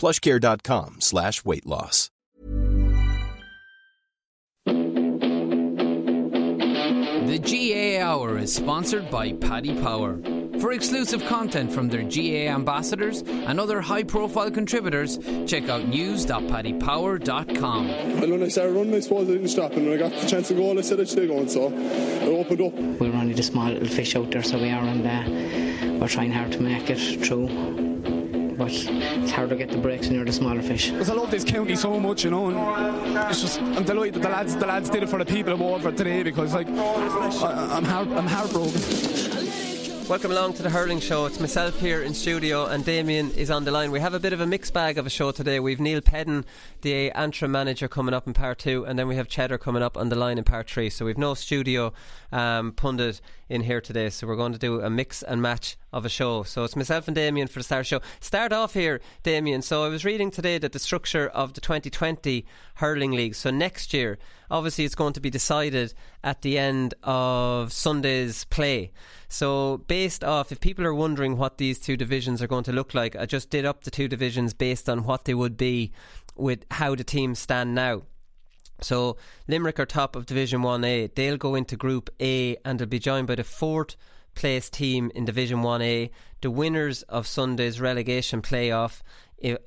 plushcare.com slash weight loss. The GAA Hour is sponsored by Paddy Power. For exclusive content from their GAA ambassadors and other high profile contributors, check out news.paddypower.com. And when I started running, I suppose I didn't stop. And when I got the chance to go, I said I should go. So I opened up. We're only the small little fish out there, so we are, and uh, we're trying hard to make it through. But it's hard to get the breaks when you're the smaller fish. Because I love this county so much, you know, it's just I'm delighted that the lads the lads did it for the people of Waterford today because like I, I'm heart, I'm heartbroken. Welcome along to the Hurling Show. It's myself here in studio, and Damien is on the line. We have a bit of a mixed bag of a show today. We've Neal Peden, the Antrim manager, coming up in part two, and then we have Cheddar coming up on the line in part three. So we've no studio um, pundit in here today. So we're going to do a mix and match of a show. So it's myself and Damien for the start show. Start off here, Damien. So I was reading today that the structure of the 2020 Hurling League. So next year, obviously, it's going to be decided at the end of Sunday's play. So, based off, if people are wondering what these two divisions are going to look like, I just did up the two divisions based on what they would be with how the teams stand now. So, Limerick are top of Division 1A. They'll go into Group A and they'll be joined by the fourth place team in Division 1A, the winners of Sunday's relegation playoff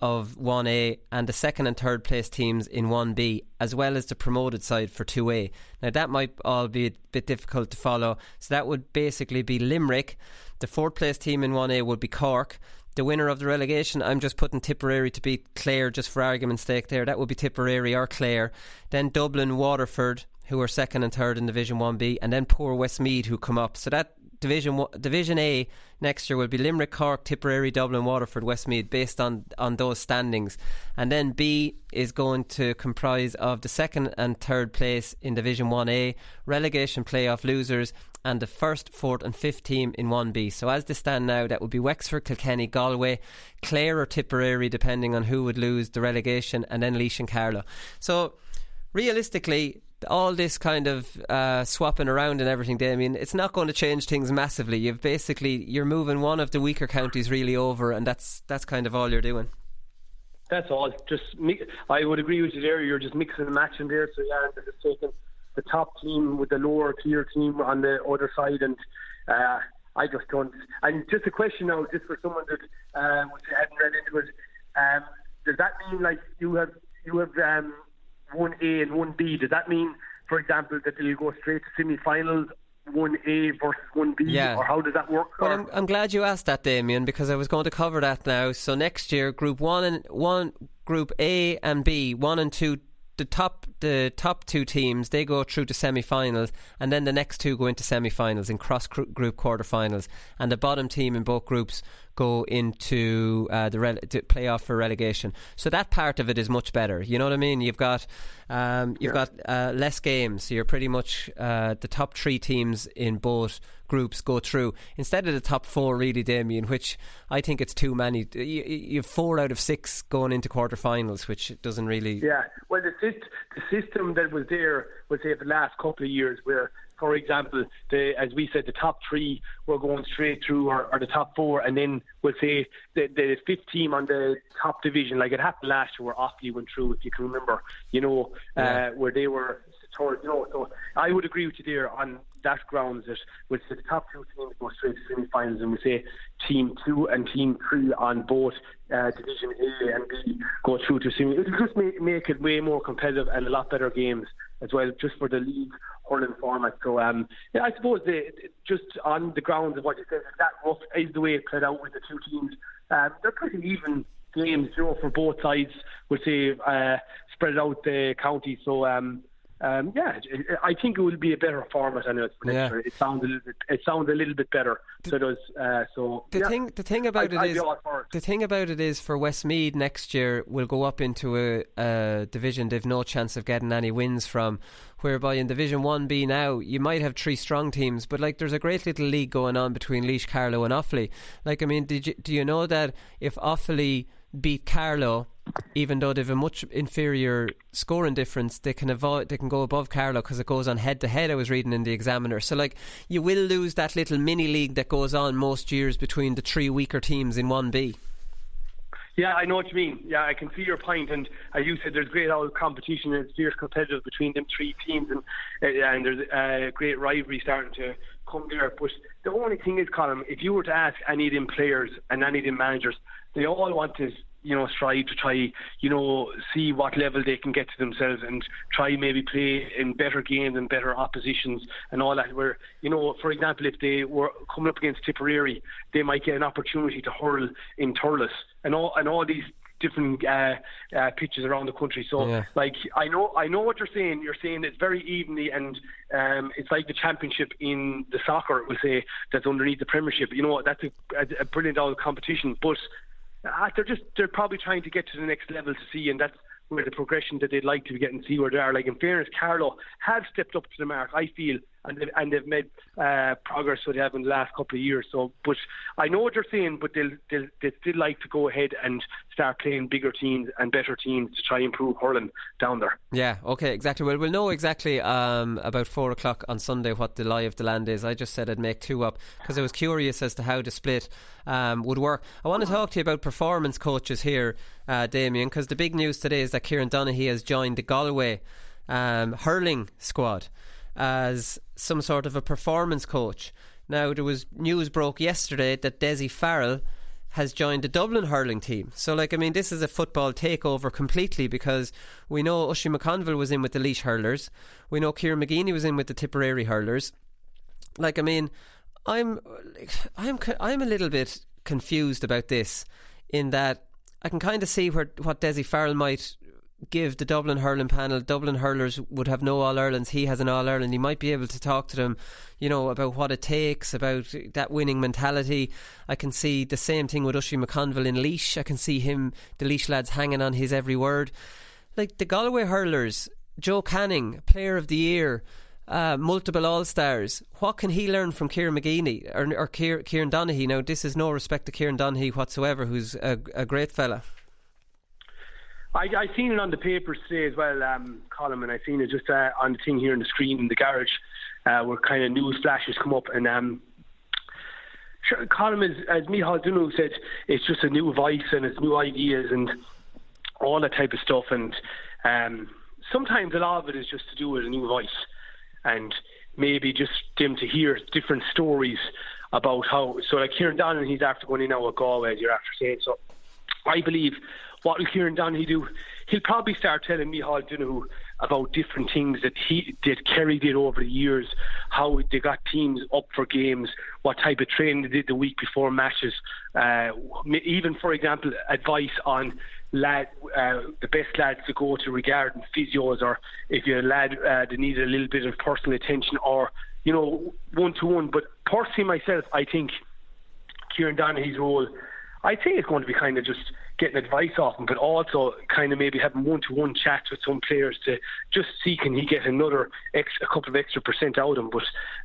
of 1A, and the second and third place teams in 1B, as well as the promoted side for 2A. Now, that might all be a bit difficult to follow. So, that would basically be Limerick. The fourth place team in 1A would be Cork. The winner of the relegation, I'm just putting Tipperary to beat Clare just for argument's sake there. That would be Tipperary or Clare. Then Dublin, Waterford, who are second and third in Division 1B, and then poor Westmeath, who come up. So that Division Division A next year will be Limerick, Cork, Tipperary, Dublin, Waterford, Westmeath, based on on those standings. And then B is going to comprise of the second and third place in Division One A, relegation playoff losers, and the first, fourth, and fifth team in One B. So as they stand now, that would be Wexford, Kilkenny, Galway, Clare, or Tipperary, depending on who would lose the relegation, and then Laois and Carlow. So realistically, all this kind of uh, swapping around and everything, Damien, it's not going to change things massively. You've basically you're moving one of the weaker counties really over, and that's that's kind of all you're doing. That's all. Just mi- I would agree with you there. You're just mixing and matching there. So yeah, they're just taking the top team with the lower tier team on the other side, and uh, I just don't. And just a question now, just for someone that uh, hadn't read into it, um, does that mean like you have you have um, one A and one B? Does that mean, for example, that you go straight to semi-finals? One A versus one B, Yeah. or how does that work? Well, I'm, I'm glad you asked that, Damien, because I was going to cover that now. So next year, Group One and One, Group A and B, one and two, the top the top two teams they go through to semi-finals, and then the next two go into semi-finals in cross group quarter-finals, and the bottom team in both groups go into uh, the rele- playoff for relegation. So that part of it is much better. You know what I mean? You've got um, you've yeah. got uh, less games, so you're pretty much uh, the top three teams in both groups go through instead of the top four, really, Damien, which I think it's too many. You, you have four out of six going into quarterfinals, which doesn't really. Yeah, well, the, the system that was there was say the last couple of years where for example, the, as we said, the top three were going straight through, or, or the top four, and then we'll say the, the fifth team on the top division, like it happened last year, where Offaly went through, if you can remember, you know, yeah. uh, where they were towards, you know, so I would agree with you there on that grounds it. we'll say the top two teams go straight to semi-finals, and we say team two and team three on both uh, division A and B go through to semi. It'll just make, make it way more competitive and a lot better games as well, just for the league hurling format. So, um, yeah, I suppose they, just on the grounds of what you said, that rough is the way it played out with the two teams. Um, they're pretty even games, you know, for both sides. We'll say uh, spread out the county. So. Um, um, yeah, I think it will be a better format anyway for next yeah. year. It sounds a little bit, it sounds a little bit better. So does uh, so. The yeah. thing, the thing about I, it is, the thing about it is for Westmeath next year will go up into a, a division they've no chance of getting any wins from. Whereby in Division One B now you might have three strong teams, but like there's a great little league going on between Laois, Carlow, and Offaly. Like I mean, did you, do you know that if Offaly beat Carlow, even though they've a much inferior scoring difference, they can avoid, they can go above Carlow because it goes on head to head. I was reading in the Examiner, so like you will lose that little mini league that goes on most years between the three weaker teams in one B. Yeah, I know what you mean. Yeah, I can see your point, and as you said, there's great old competition and it's fierce competitive between them three teams, and uh, and there's a great rivalry starting to come there. But the only thing is, Colin, if you were to ask any of them players and any of them managers, they all want to you know, strive to try, you know, see what level they can get to themselves and try maybe play in better games and better oppositions and all that. Where, you know, for example, if they were coming up against Tipperary, they might get an opportunity to hurl in Thurles and all and all these different uh, uh, pitches around the country. So, yeah. like, I know, I know what you're saying. You're saying it's very evenly, and um, it's like the championship in the soccer. We'll say that's underneath the Premiership. You know, that's a, a, a brilliant old competition. But uh, they're just they're probably trying to get to the next level to see, and that's where the progression that they'd like to be getting see where they are. Like in fairness, Carlow have stepped up to the mark. I feel and they've, and they've made uh, progress they have in the last couple of years. So, but I know what you're saying, but they'll, they'll they still like to go ahead and start playing bigger teams and better teams to try and improve hurling down there. Yeah, okay, exactly. Well, we'll know exactly um, about four o'clock on Sunday what the lie of the land is. I just said I'd make two up because I was curious as to how the split um, would work. I want to talk to you about performance coaches here, uh, Damien, because the big news today is that Kieran Donaghy has joined the Galway um, hurling squad as some sort of a performance coach. Now, there was news broke yesterday that Dessie Farrell has joined the Dublin hurling team. So, like, I mean, this is a football takeover completely because we know Oisin McConville was in with the Laois hurlers. We know Kieran McGeeney was in with the Tipperary hurlers. Like, I mean, I'm, I'm, I'm a little bit confused about this in that I can kind of see where what Desi Farrell might give the Dublin hurling panel, Dublin hurlers would have no All Irelands. He has an All Ireland. He might be able to talk to them, you know, about what it takes, about that winning mentality. I can see the same thing with Oisin McConville in Laois. I can see him, the Laois lads, hanging on his every word. Like the Galway hurlers, Joe Canning, Player of the Year. Uh, multiple All Stars. What can he learn from Kieran McGeeney or, or Kieran Donaghy? Now, this is no respect to Kieran Donaghy whatsoever, who's a, a great fella. I I seen it on the papers today as well, um, Colin, and I seen it just uh, on the thing here in the screen in the garage, uh, where kind of news flashes come up, and um, sure, Colin, as, as Micheál Donoghue said, it's just a new voice and it's new ideas and all that type of stuff, and um, sometimes a lot of it is just to do with a new voice, and maybe just them to hear different stories about how. So like here, Kieran Donaghy, he's after going in now with Galway, you're after saying. So I believe what will Kieran Donaghy do? He'll probably start telling Micheál Donoghue about different things that he that Kerry did over the years, how they got teams up for games, what type of training they did the week before matches, uh, even for example, advice on lad uh, the best lads to go to regarding physios, or if you're a lad uh, that needs a little bit of personal attention, or you know one to one. But personally, myself, I think Kieran Donaghy's role, I'd say it's going to be kind of just getting advice off him, but also kind of maybe having one-to-one chats with some players to just see can he get another ex, a couple of extra percent out of him. But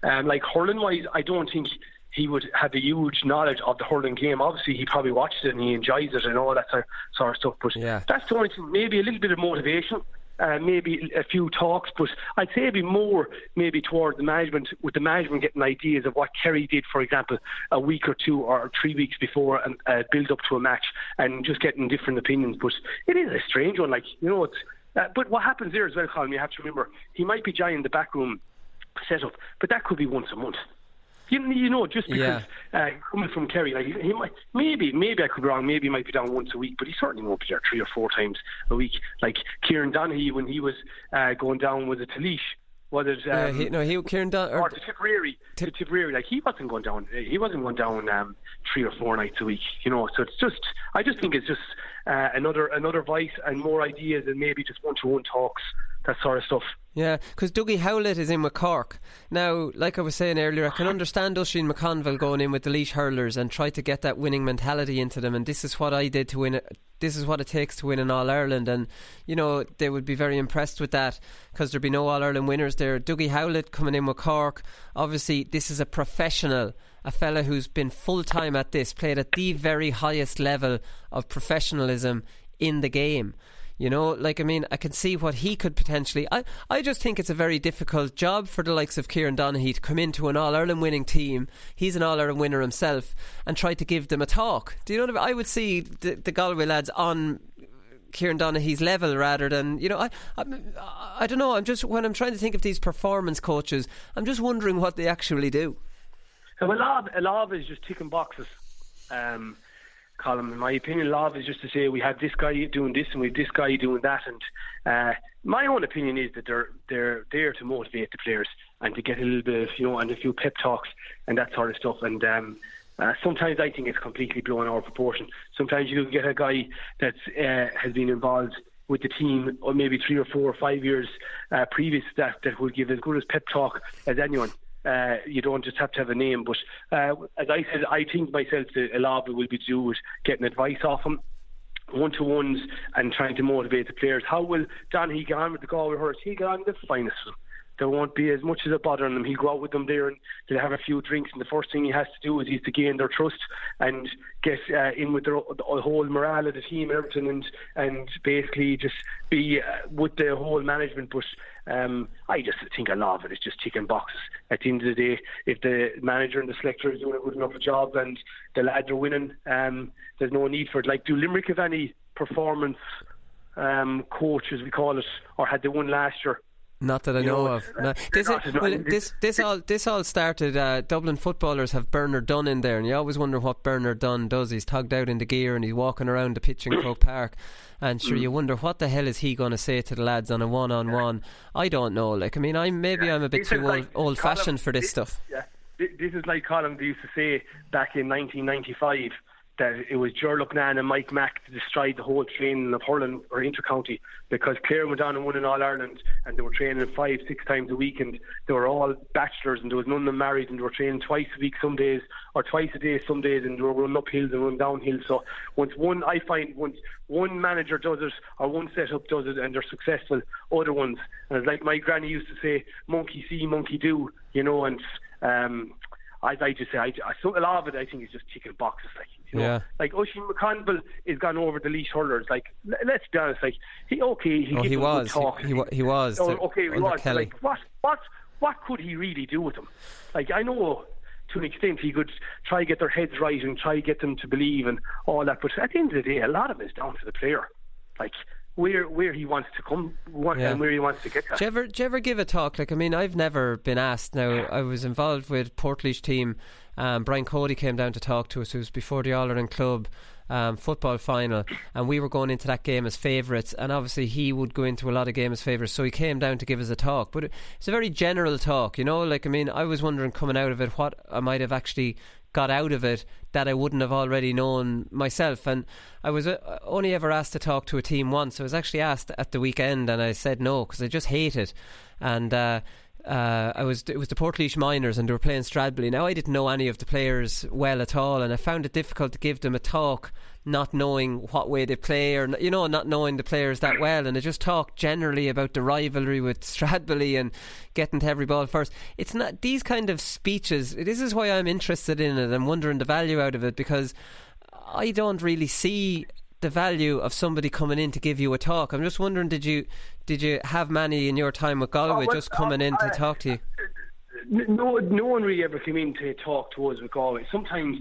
um, like hurling wise, I don't think he would have a huge knowledge of the hurling game. Obviously, he probably watches it and he enjoys it and all that sort of stuff. But yeah. that's the only thing. Maybe a little bit of motivation uh, maybe a few talks, but I'd say it'd be more maybe toward the management, with the management getting ideas of what Kerry did, for example, a week or two or three weeks before and uh, build up to a match and just getting different opinions. But it is a strange one, like, you know, it's. Uh, but what happens there as well, Colin, you have to remember, he might be giant the back backroom setup, but that could be once a month. You, you know, just because yeah. uh, coming from Kerry, like he might, maybe, maybe I could be wrong. Maybe he might be down once a week, but he certainly won't be there three or four times a week. Like Kieran Donaghy when he was uh, going down with a Talish, Was it? Um, he, no, he Kieran Don or, or to Tipperary. Tip, to Tipperary, like he wasn't going down. He wasn't going down um, three or four nights a week. You know, so it's just. I just think it's just uh, another another voice and more ideas and maybe just one to one talks that sort of stuff. Yeah, because Dougie Howlett is in with Cork. Now, like I was saying earlier, I can ah. understand Oisín McConville going in with the Laois hurlers and try to get that winning mentality into them. And this is what I did to win it. This is what it takes to win an All Ireland. And, you know, they would be very impressed with that because there'd be no All Ireland winners there. Dougie Howlett coming in with Cork. Obviously, this is a professional a fella who's been full time at this, played at the very highest level of professionalism in the game. You know, like I mean, I can see what he could potentially. I, I just think it's a very difficult job for the likes of Kieran Donaghy to come into an All Ireland winning team. He's an All Ireland winner himself, and try to give them a talk. Do you know what I, mean? I would see the, the Galway lads on Kieran Donaghy's level rather than you know I, I I don't know I'm just when I'm trying to think of these performance coaches I'm just wondering what they actually do. So a lot a lot of it is just ticking boxes. Um, Colin. In my opinion, it is just to say we have this guy doing this and we have this guy doing that. And uh, my own opinion is that they're they're there to motivate the players and to get a little bit of you know and a few pep talks and that sort of stuff. And um, uh, sometimes I think it's completely blown out of proportion. Sometimes you can get a guy that uh, has been involved with the team, or maybe three or four or five years uh, previous that that will give as good as pep talk as anyone. Uh, you don't just have to have a name. But uh, as I said, I think myself that a lot of will be do with getting advice off him one to ones and trying to motivate the players. How will Don he get on with the Galway Horse? He get on the finest there won't be as much as a bother on them. He'll go out with them there and they'll have a few drinks. And the first thing he has to do is he's to gain their trust and get uh, in with their, the whole morale of the team and everything, and and basically just be uh, with the whole management. But um, I just think a lot of it is just ticking boxes. At the end of the day, if the manager and the selector is doing a good enough job and the lads are winning, um, there's no need for it. Like, do Limerick have any performance um, coach, as we call it, or had they won last year? Not that I know, know, of. No. This, well, this, this all this all started. Uh, Dublin footballers have Bernard Dunne in there, and you always wonder what Bernard Dunne does. He's tugged out in the gear and he's walking around the pitch in Croke Park, and sure, mm. you wonder what the hell is he going to say to the lads on a one-on-one. I don't know. Like, I mean, I'm maybe yeah. I'm a bit this too like old, old-fashioned for this, this stuff. Yeah, this is like Colin used to say back in 1995 that it was Ger Loughnane and Mike Mack to destroy the whole training of hurling or intercounty because Clare went on and won in All Ireland and they were training five, six times a week and they were all bachelors and there was none of them married and they were training twice a week some days or twice a day some days and they were running up hills and running down hills. So once one, I find once one manager does it or one setup does it and they're successful, other ones, and like my granny used to say, monkey see, monkey do, you know, and um, I, I just say I, I, a lot of it I think is just ticking boxes. Like you know, yeah. like Oisín McConville is gone over the Laois hurlers. Like let's be honest, like he okay he, oh, he was talk. He, he, he was oh, okay he was Kelly. like what what what could he really do with them? Like I know to an extent he could try get their heads right and try get them to believe and all that, but at the end of the day, a lot of it is down to the player. Like where where he wants to come yeah. and where he wants to get. Do you ever do you ever give a talk? Like I mean, I've never been asked. Now I was involved with Portlaoise team. Um, Brian Cody came down to talk to us. It was before the All Ireland club. Um, football final, and we were going into that game as favourites. And obviously, he would go into a lot of games as favourites, so he came down to give us a talk. But it's a very general talk, you know. Like I mean, I was wondering coming out of it what I might have actually got out of it that I wouldn't have already known myself. And I was uh, only ever asked to talk to a team once. I was actually asked at the weekend, and I said no because I just hate it. And uh, uh, I was it was the Portlaoise Miners and they were playing Stradbally. Now I didn't know any of the players well at all, and I found it difficult to give them a talk, not knowing what way they play or you know not knowing the players that well. And I just talked generally about the rivalry with Stradbally and getting to every ball first. It's not these kind of speeches. This is why I'm interested in it. I'm wondering the value out of it because I don't really see the value of somebody coming in to give you a talk. I'm just wondering, did you did you have many in your time with Galway Oh, just coming in to talk to you? no, no one really ever came in to talk to us with Galway. Sometimes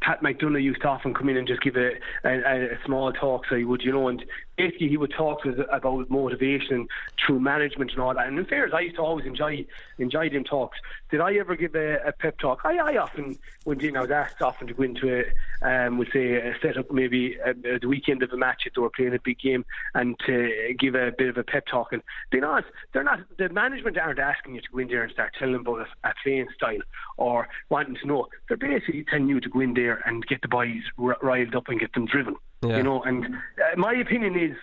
Pat McDonough used to often come in and just give a, a, a small talk, so he would, you know, and basically he would talk to us about motivation through management and all that. And in fairness, I used to always enjoy enjoy them talks. Did I ever give a, a pep talk? I, I often, when you know, asked often to go into a, um, would say a setup maybe at the weekend of a match if they were playing a big game and to give a bit of a pep talk. And being honest, they're not the management aren't asking you to go in there and start telling them about a, a playing style or wanting to know. They're basically telling you to go in there and get the boys riled up and get them driven. Yeah. You know, and uh, my opinion is,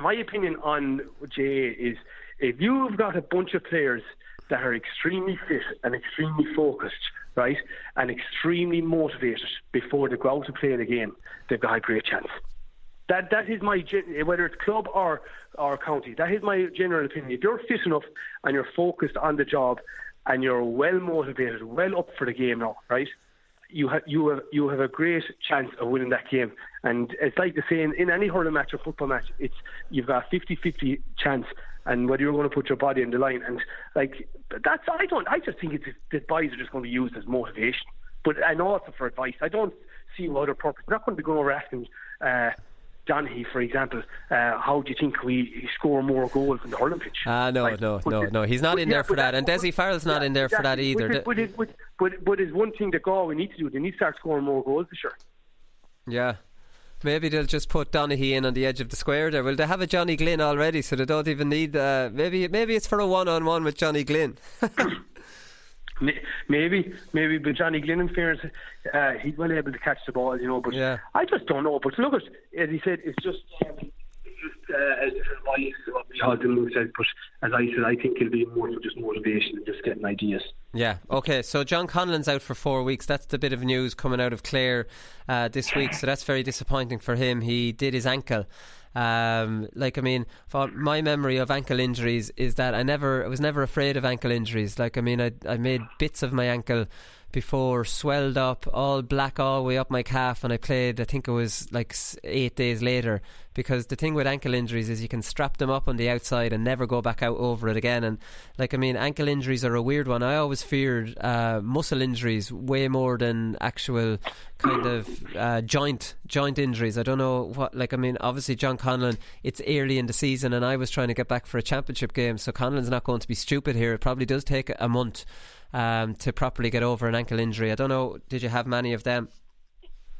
my opinion on Jay is, if you've got a bunch of players that are extremely fit and extremely focused, right, and extremely motivated before they go out to play the game, they've got a great chance. That that is my whether it's club or or county. That is my general opinion. If you're fit enough and you're focused on the job, and you're well motivated, well up for the game now, right? You have you have you have a great chance of winning that game. And it's like the saying in any hurling match or football match, it's you've got a 50-50 chance, and whether you're going to put your body on the line. And like that's I don't I just think it's the boys are just going to be used as motivation, but and also for advice. I don't see what other purpose. They're not going to be going over asking. Uh, Donaghy, for example, uh, how do you think we score more goals in the hurling pitch? Ah, no, Like, no, no, the- no. He's not in yeah, there for but that, and Dessie Farrell's not yeah, in there for that exactly. either. But, but, it, but, but, but it's one thing that Galway need to do. They need to start scoring more goals this year. Yeah. Maybe they'll just put Donaghy in on the edge of the square there. Well, they have a Johnny Glynn already, so they don't even need. Uh, maybe maybe it's for a one-on-one with Johnny Glynn. May- Maybe, maybe, but Johnny Glynn, in fairness, uh, he's well able to catch the ball, you know. But Yeah. I just don't know. But look, at as he said, it's just. Um, it's just uh, a different to what Michal Dillon said, but as I said, I think it'll be more for just motivation and just getting ideas. Yeah. Okay. So John Conlon's out for four weeks. That's the bit of news coming out of Clare uh, this week. So that's very disappointing for him. He did his ankle. Um, like I mean, for my memory of ankle injuries is that I never, I was never afraid of ankle injuries. Like I mean, I, I made bits of my ankle before, swelled up, all black all the way up my calf, and I played. I think it was like eight days later. Because the thing with ankle injuries is you can strap them up on the outside and never go back out over it again. And like I mean, ankle injuries are a weird one. I always feared uh, muscle injuries way more than actual kind of uh, joint joint injuries. I don't know what. Like I mean, obviously John Conlon. It's early in the season, and I was trying to get back for a championship game, so Conlon's not going to be stupid here. It probably does take a month um, to properly get over an ankle injury. I don't know. Did you have many of them?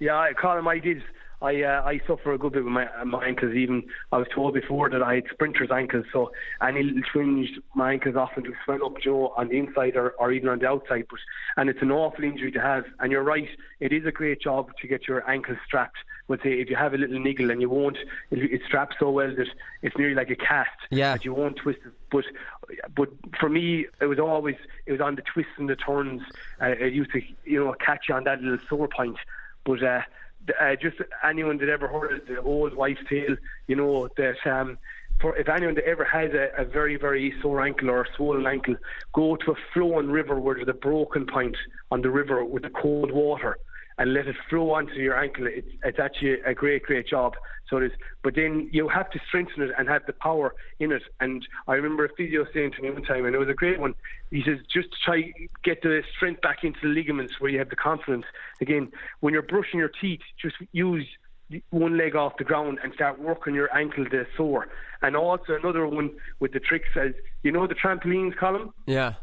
Yeah, I Colin, I did. I uh, I suffer a good bit with my my ankles. Even I was told before that I had sprinter's ankles, so any little twinge, my ankles often do swell up, know, on the inside or, or even on the outside. But and it's an awful injury to have. And you're right, it is a great job to get your ankles strapped. But say if you have a little niggle and you won't, it, it's strapped so well that it's nearly like a cast. Yeah. That you won't twist it. But but for me, it was always it was on the twists and the turns. Uh, it used to you know catch you on that little sore point. But uh, uh, just anyone that ever heard of the old wife's tale, you know that um, for if anyone that ever has a, a very very sore ankle or a swollen ankle, go to a flowing river where there's a broken point on the river with the cold water. And let it flow onto your ankle. It's, it's actually a great, great job. So it is. But then you have to strengthen it and have the power in it. And I remember a physio saying to me one time, and it was a great one. He says, just try get the strength back into the ligaments where you have the confidence. Again, when you're brushing your teeth, just use one leg off the ground and start working your ankle to sore. And also another one with the trick says, you know the trampolines Colin? Yeah.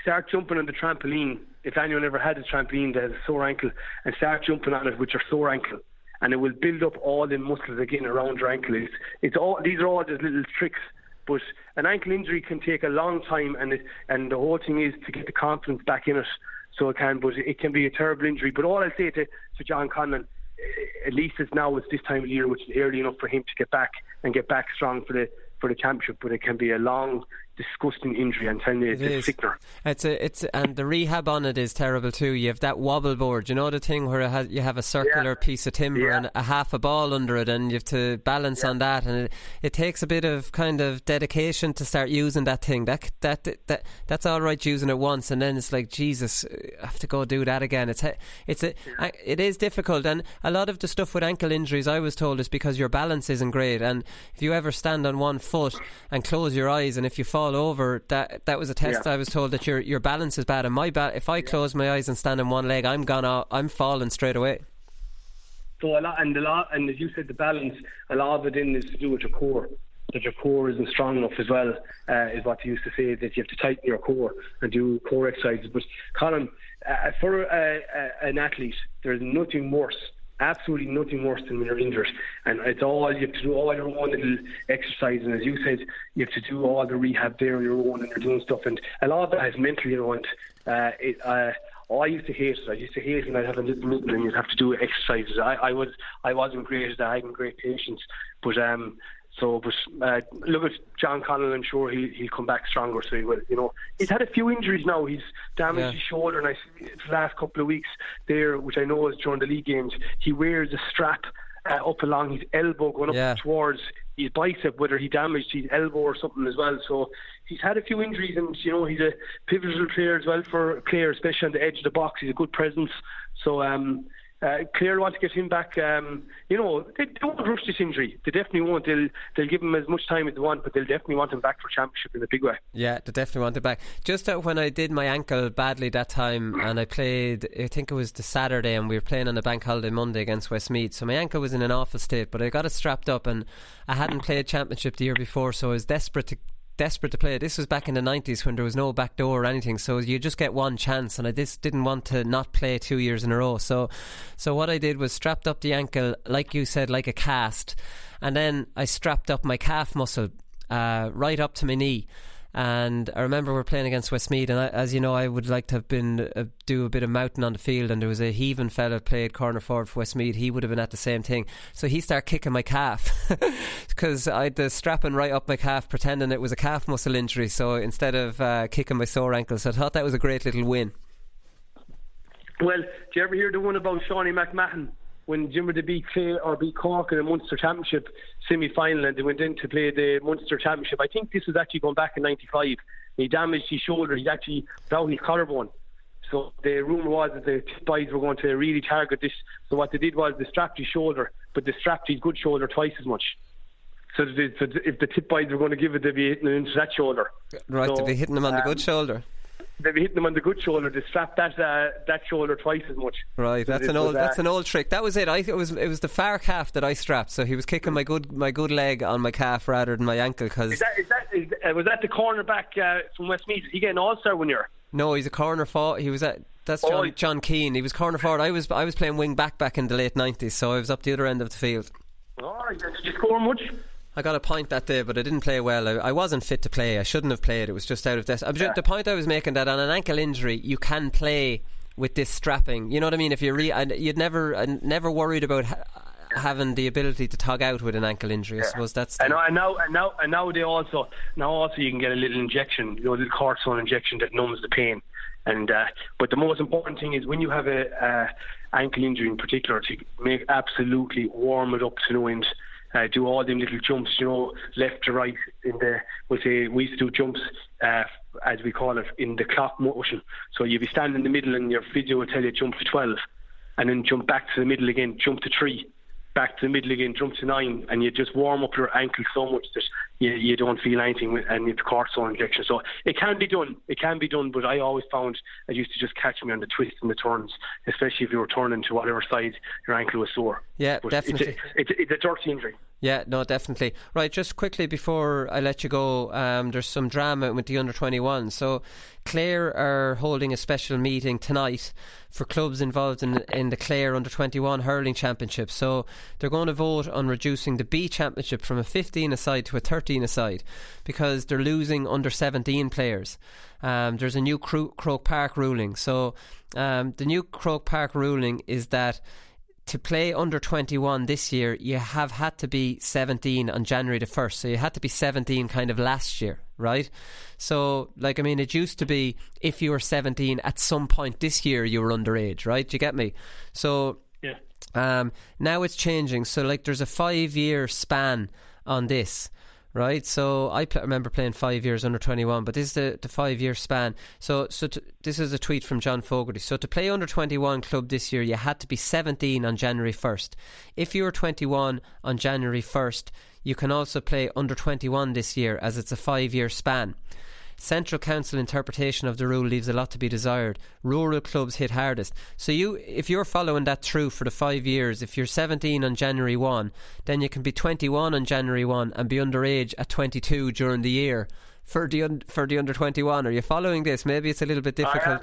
Start jumping on the trampoline. If anyone ever had a trampoline that has a sore ankle, and start jumping on it with your sore ankle, and it will build up all the muscles again around your ankle. It's, it's all these are all just little tricks. But an ankle injury can take a long time, and it, and the whole thing is to get the confidence back in it. So it can, but it can be a terrible injury. But all I say to, to John Conlon, eh, at least it's now it's this time of year, which is early enough for him to get back and get back strong for the for the championship. But it can be a long, disgusting injury. and telling you, it's sickener. It's a, it's and the rehab on it is terrible too. You have that wobble board. You know the thing where has, you have a circular yeah. piece of timber yeah. and a half a ball under it, and you have to balance yeah. on that, and it, it takes a bit of kind of dedication to start using that thing. That that that that's all right using it once, and then it's like Jesus, I have to go do that again. It's it's a, it is difficult, and a lot of the stuff with ankle injuries, I was told, is because your balance isn't great, and if you ever stand on one foot and close your eyes, and if you fall over, that that was a test. I was told that your your balance is bad, and my ba- if I close my eyes and stand on one leg, I'm gone. Out, I'm falling straight away. So a lot, and a lot, and as you said, the balance, a lot of it in is to do with your core. That your core isn't strong enough as well, uh, is what they used to say. That you have to tighten your core and do core exercises. But Colin, uh, for uh an athlete, there's nothing worse absolutely nothing worse than when you're injured. And it's all you have to do all your own little exercise. And as you said, you have to do all the rehab there on your own, and you're doing stuff. And a lot of that is mental, you know. And uh, it, uh, oh, I used to hate it. I used to hate it when I'd have a little meeting and you'd have to do exercises. I, I was I wasn't great at that. I had great patience, but um, so, but uh, look at John Conlon. I'm sure he he'll come back stronger. So he will. You know, he's had a few injuries now. He's damaged yeah. his shoulder, and I the last couple of weeks there, which I know is during the league games, he wears a strap uh, up along his elbow, going up yeah. towards his bicep, whether he damaged his elbow or something as well. So he's had a few injuries, and you know he's a pivotal player as well for a player, especially on the edge of the box. He's a good presence. So um, uh, Clare want to get him back. Um, you know, they, won't rush this injury. They definitely won't. They'll they'll give him as much time as they want, but they'll definitely want him back for championship in a big way. Yeah, they definitely want him back. Just uh, when I did my ankle badly that time, and I played, I think it was the Saturday, and we were playing on a bank holiday Monday against Westmeath. So my ankle was in an awful state, but I got it strapped up, and I hadn't played championship the year before, so I was desperate to desperate to play. This was back in the 90s when there was no back door or anything, so you just get one chance. And I just didn't want to not play two years in a row. So, so what I did was strapped up the ankle, like you said, like a cast, and then I strapped up my calf muscle uh, right up to my knee. And I remember we are playing against Westmeath, and I, as you know, I would like to have been uh, do a bit of mountain on the field. And there was a heaving fella played corner forward for Westmeath. He would have been at the same thing. So he started kicking my calf because I had the strapping right up my calf, pretending it was a calf muscle injury. So instead of uh, kicking my sore ankle, so I thought that was a great little win. Well, did you ever hear the one about Seánie McMahon? When Jimmer to beat Clare or beat Cork in the Munster Championship semi final and they went in to play the Munster Championship. I think this was actually going back in '95. He damaged his shoulder. He actually broke his collarbone. So the rumour was that the boys were going to really target this. So what they did was they strapped his shoulder, but they strapped his good shoulder twice as much. So, they, so if the tip boys were going to give it, they'd be hitting it into that shoulder. Right, so, they'd be hitting him on um, the good um, shoulder they'd be hitting them on the good shoulder. They strap that uh, that shoulder twice as much. Right, that's an old that's an old trick. That was it. I it was it was the far calf that I strapped. So he was kicking my good my good leg on my calf rather than my ankle. Because is that, is that, is, uh, was that the cornerback uh, from Westmeath? Is he getting an all star when you're? No, he's a corner forward. He was at that's John, oh, John Keane. He was corner forward. I was I was playing wing back back in the late nineties, so I was up the other end of the field. Right, did you score much? I got a point that day, but I didn't play well. I, I wasn't fit to play. I shouldn't have played. It was just out of this. Yeah. The point I was making that on an ankle injury, you can play with this strapping. You know what I mean? If you're re- you'd never uh, never worried about. Ha- having the ability to tug out with an ankle injury, yeah. I suppose that's. And, and now, and now, and now they also now also you can get a little injection, you know, a little cortisone injection that numbs the pain. And uh, but the most important thing is when you have a, a ankle injury in particular, to make absolutely warm it up to no end uh, do all them little jumps, you know, left to right in the we say we used to do jumps uh, as we call it in the clock motion. So you'd be standing in the middle and your physio will tell you jump to twelve and then jump back to the middle again, jump to three back to the middle again, jump to nine, and you just warm up your ankle so much that you, you don't feel anything, with, and it's cortisone injection. So it can be done. It can be done, but I always found it used to just catch me on the twists and the turns, especially if you were turning to whatever side your ankle was sore. Yeah, but definitely. It's a, it's, it's a dirty injury. Yeah, no, definitely. Right, just quickly before I let you go, um, there's some drama with the under 21. So, Clare are holding a special meeting tonight for clubs involved in, in the Clare under 21 hurling championship. So, they're going to vote on reducing the B championship from a 15 aside to a 13 aside because they're losing under 17 players. Um, there's a new Croke Park ruling. So, um, the new Croke Park ruling is that to play under 21 this year, you have had to be 17 on January the 1st. So you had to be 17 kind of last year, right? So, like, I mean, it used to be if you were 17 at some point this year, you were underage, right? Do you get me? So, yeah. Um, now it's changing. So, like, there's a five year span on this right? So I pl- remember playing five years under 21, but this is the, the five year span. So so this is a tweet from John Fogarty. So to play under 21 club this year, you had to be 17 on January 1st. If you were 21 on January 1st, you can also play under 21 this year as it's a five year span. Central Council interpretation of the rule leaves a lot to be desired. Rural clubs hit hardest. So you, if you're following that through for the five years, if you're 17 on January 1, then you can be 21 on January 1 and be underage at 22 during the year for the un- for the under 21 are you following this maybe it's a little bit difficult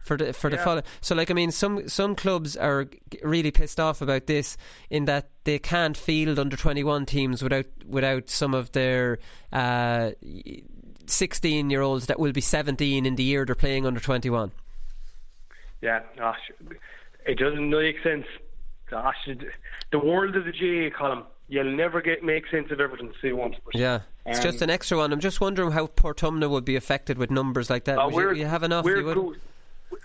for the for the follow so like i mean some some clubs are really pissed off about this in that they can't field under 21 teams without without some of their uh 16 year olds that will be 17 in the year they're playing under 21 Yeah, gosh, it doesn't make sense. Gosh, the world of the GAA Colin, you'll never get make sense of everything say once. But, yeah it's um, just an extra one i'm just wondering how portumna would be affected with numbers like that Uh, you, you have enough We're you would? goose.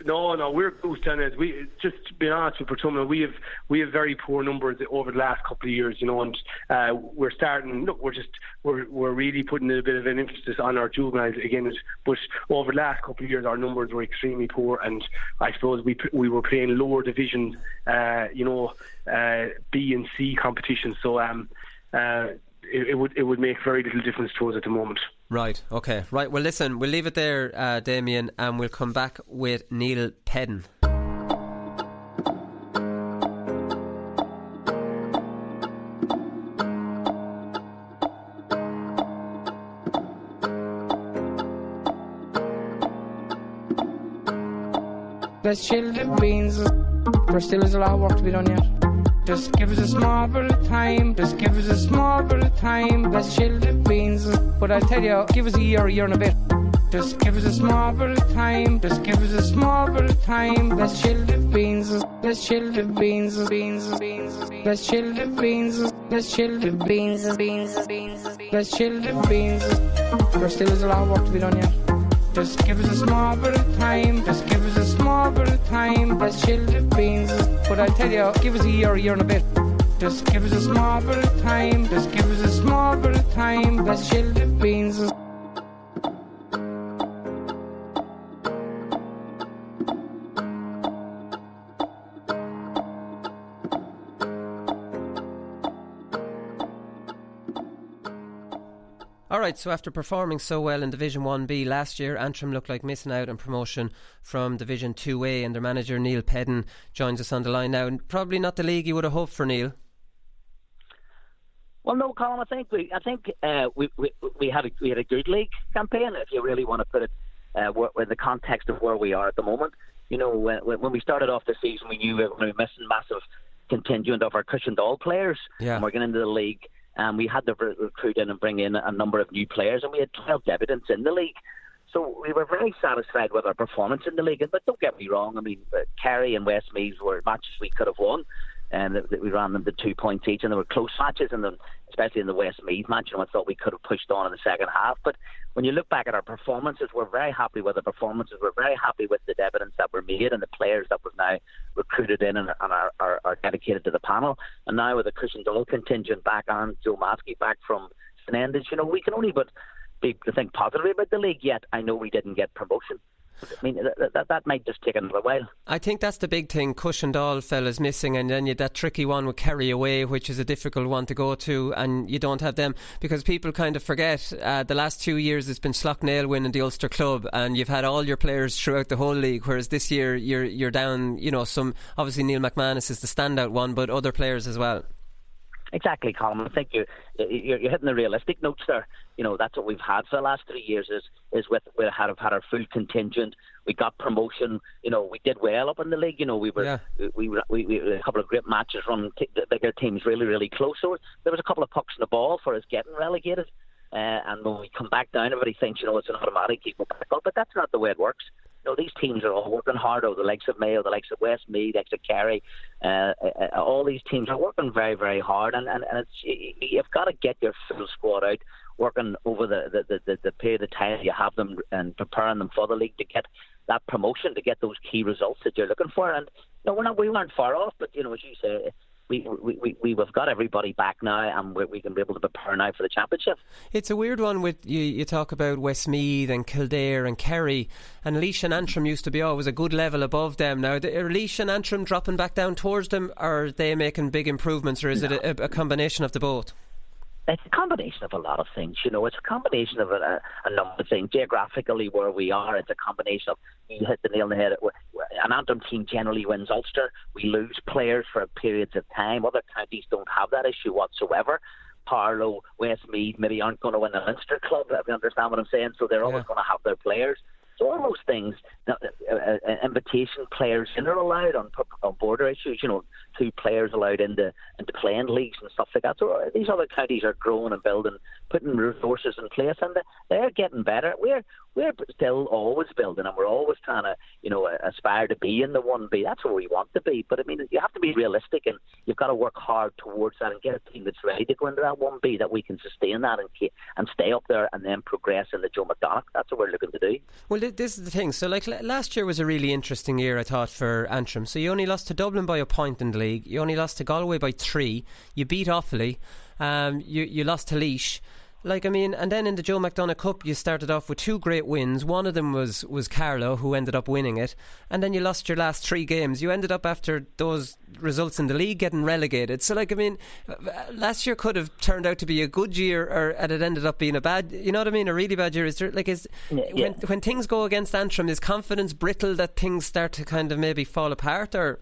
No, no, we're down as we just to be honest with Portumna, we have we have very poor numbers over the last couple of years, you know, and uh, we're starting. Look, we're just we're we're really putting a bit of an emphasis on our juveniles again. But over the last couple of years, our numbers were extremely poor, and I suppose we we were playing lower division, uh, you know, uh, B and C competitions. So um, uh, it, it would it would make very little difference to us at the moment. Right, okay. Right, well, listen, we'll leave it there, uh, Damien, and we'll come back with Neal Peden. Let's beans. There still is a lot of work to be done yet. Just give us a small bit of time. Just give us a small bit of time. Let's chill the beans. But I tell you, give us a year, a year and a bit. Just give us a small bit of time. Just give us a small bit of time. Let's chill the beans. Let's chill the beans. Beans. Beans. Let's chill the beans. Let's chill the beans. Beans. Beans. Let's chill the beans. There still is a lot of work to be done yet. Just give us a small bit of time. Just of time. Let's chill beans. But I tell you, give us a year, a year and a bit. Just give us a small bit of time. Just give us a small bit of time. Let's chill the right, so after performing so well in Division 1B last year, Antrim looked like missing out on promotion from Division 2A, and their manager Neal Peden joins us on the line now. And probably not the league you would have hoped for, Neal. Well, no, Colin. I think we, I think uh, we, we we had a we had a good league campaign. If you really want to put it uh, in the context of where we are at the moment, you know, when, when we started off the season, we knew we were going to be missing massive contingent of our Cushendall players, Yeah. and we're getting into the league. And we had to re- recruit in and bring in a number of new players, and we had 12 debutants in the league. So we were very satisfied with our performance in the league. But don't get me wrong, I mean, Kerry and Westmeath were matches we could have won. And we ran them to two points each, and there were close matches, and then especially in the West Westmeath match, and I thought we could have pushed on in the second half. But when you look back at our performances, we're very happy with the performances. We're very happy with the evidence that were made and the players that we've now recruited in and, and are, are, are dedicated to the panel. And now with the Cushendall contingent back on, Joe Matsky back from St you know, we can only but be think positively about the league. Yet I know we didn't get promotion. I mean, that, that, that might just take another while. I think that's the big thing. Cushendall fellas missing, and then you that tricky one with Kerry away, which is a difficult one to go to, and you don't have them because people kind of forget. Uh, the last two years it's been Slough winning the Ulster club, and you've had all your players throughout the whole league. Whereas this year you're you're down. You know, some obviously Neil McManus is the standout one, but other players as well. Exactly, Colin. I think you, you're, you're hitting the realistic notes there. You know, that's what we've had for the last three years. Is is with we had have had our full contingent. We got promotion. You know, we did well up in the league. You know, we were Yeah. we, we, we we a couple of great matches run t- the bigger teams really really close. So there was a couple of pucks in the ball for us getting relegated. Uh, and when we come back down, everybody thinks you know it's an automatic keep back up, but that's not the way it works. You know, these teams are all working hard. Oh, the likes of Mayo, the likes of Westmeath, the likes of Kerry, uh, uh, uh, all these teams are working very, very hard, and, and, and it's, you've got to get your full squad out working over the, the, the, the the period of time you have them and preparing them for the league to get that promotion, to get those key results that you're looking for. And know, we're not, we weren't far off, but you know, as you say, we, we, we, we've got everybody back now and we, we can be able to prepare now for the championship. It's a weird one with you, you talk about Westmeath and Kildare and Kerry and Laois and Antrim used to be always a good level above them. Now, are Laois and Antrim dropping back down towards them or are they making big improvements or is no. it a, a combination of the both? It's a combination of a lot of things. You know, it's a combination of a, a, number of things. Geographically, where we are, it's a combination of you hit the nail on the head. An Antrim team generally wins Ulster. We lose players for periods of time. Other counties don't have that issue whatsoever. Carlow, Westmeath maybe aren't going to win a Leinster club, if you understand what I'm saying. So they're always going to have their players. So all those things, uh, uh, uh, invitation players are allowed on, on border issues. You know, two players allowed into into playing leagues and stuff like that. So these other counties are growing and building, putting resources in place, and they're getting better. We're we're still always building, and we're always trying to you know aspire to be in the one B. That's where we want to be. But I mean, you have to be realistic, and you've got to work hard towards that, and get a team that's ready to go into that one B that we can sustain that and and stay up there, and then progress in the Joe McDonagh. That's what we're looking to do. Well, this is the thing. So, like last year was a really interesting year, I thought, for Antrim. So you only lost to Dublin by a point in the league. You only lost to Galway by three. You beat Offaly. Um, you you lost to Laois. Like I mean, and then in the Joe McDonagh Cup, you started off with two great wins. One of them was was Carlow, who ended up winning it, and then you lost your last three games. You ended up after those results in the league getting relegated. So, like I mean, uh, last year could have turned out to be a good year, or and it ended up being a bad. You know what I mean? A really bad year. Is there like is yeah, yeah. when when things go against Antrim, is confidence brittle that things start to kind of maybe fall apart, or?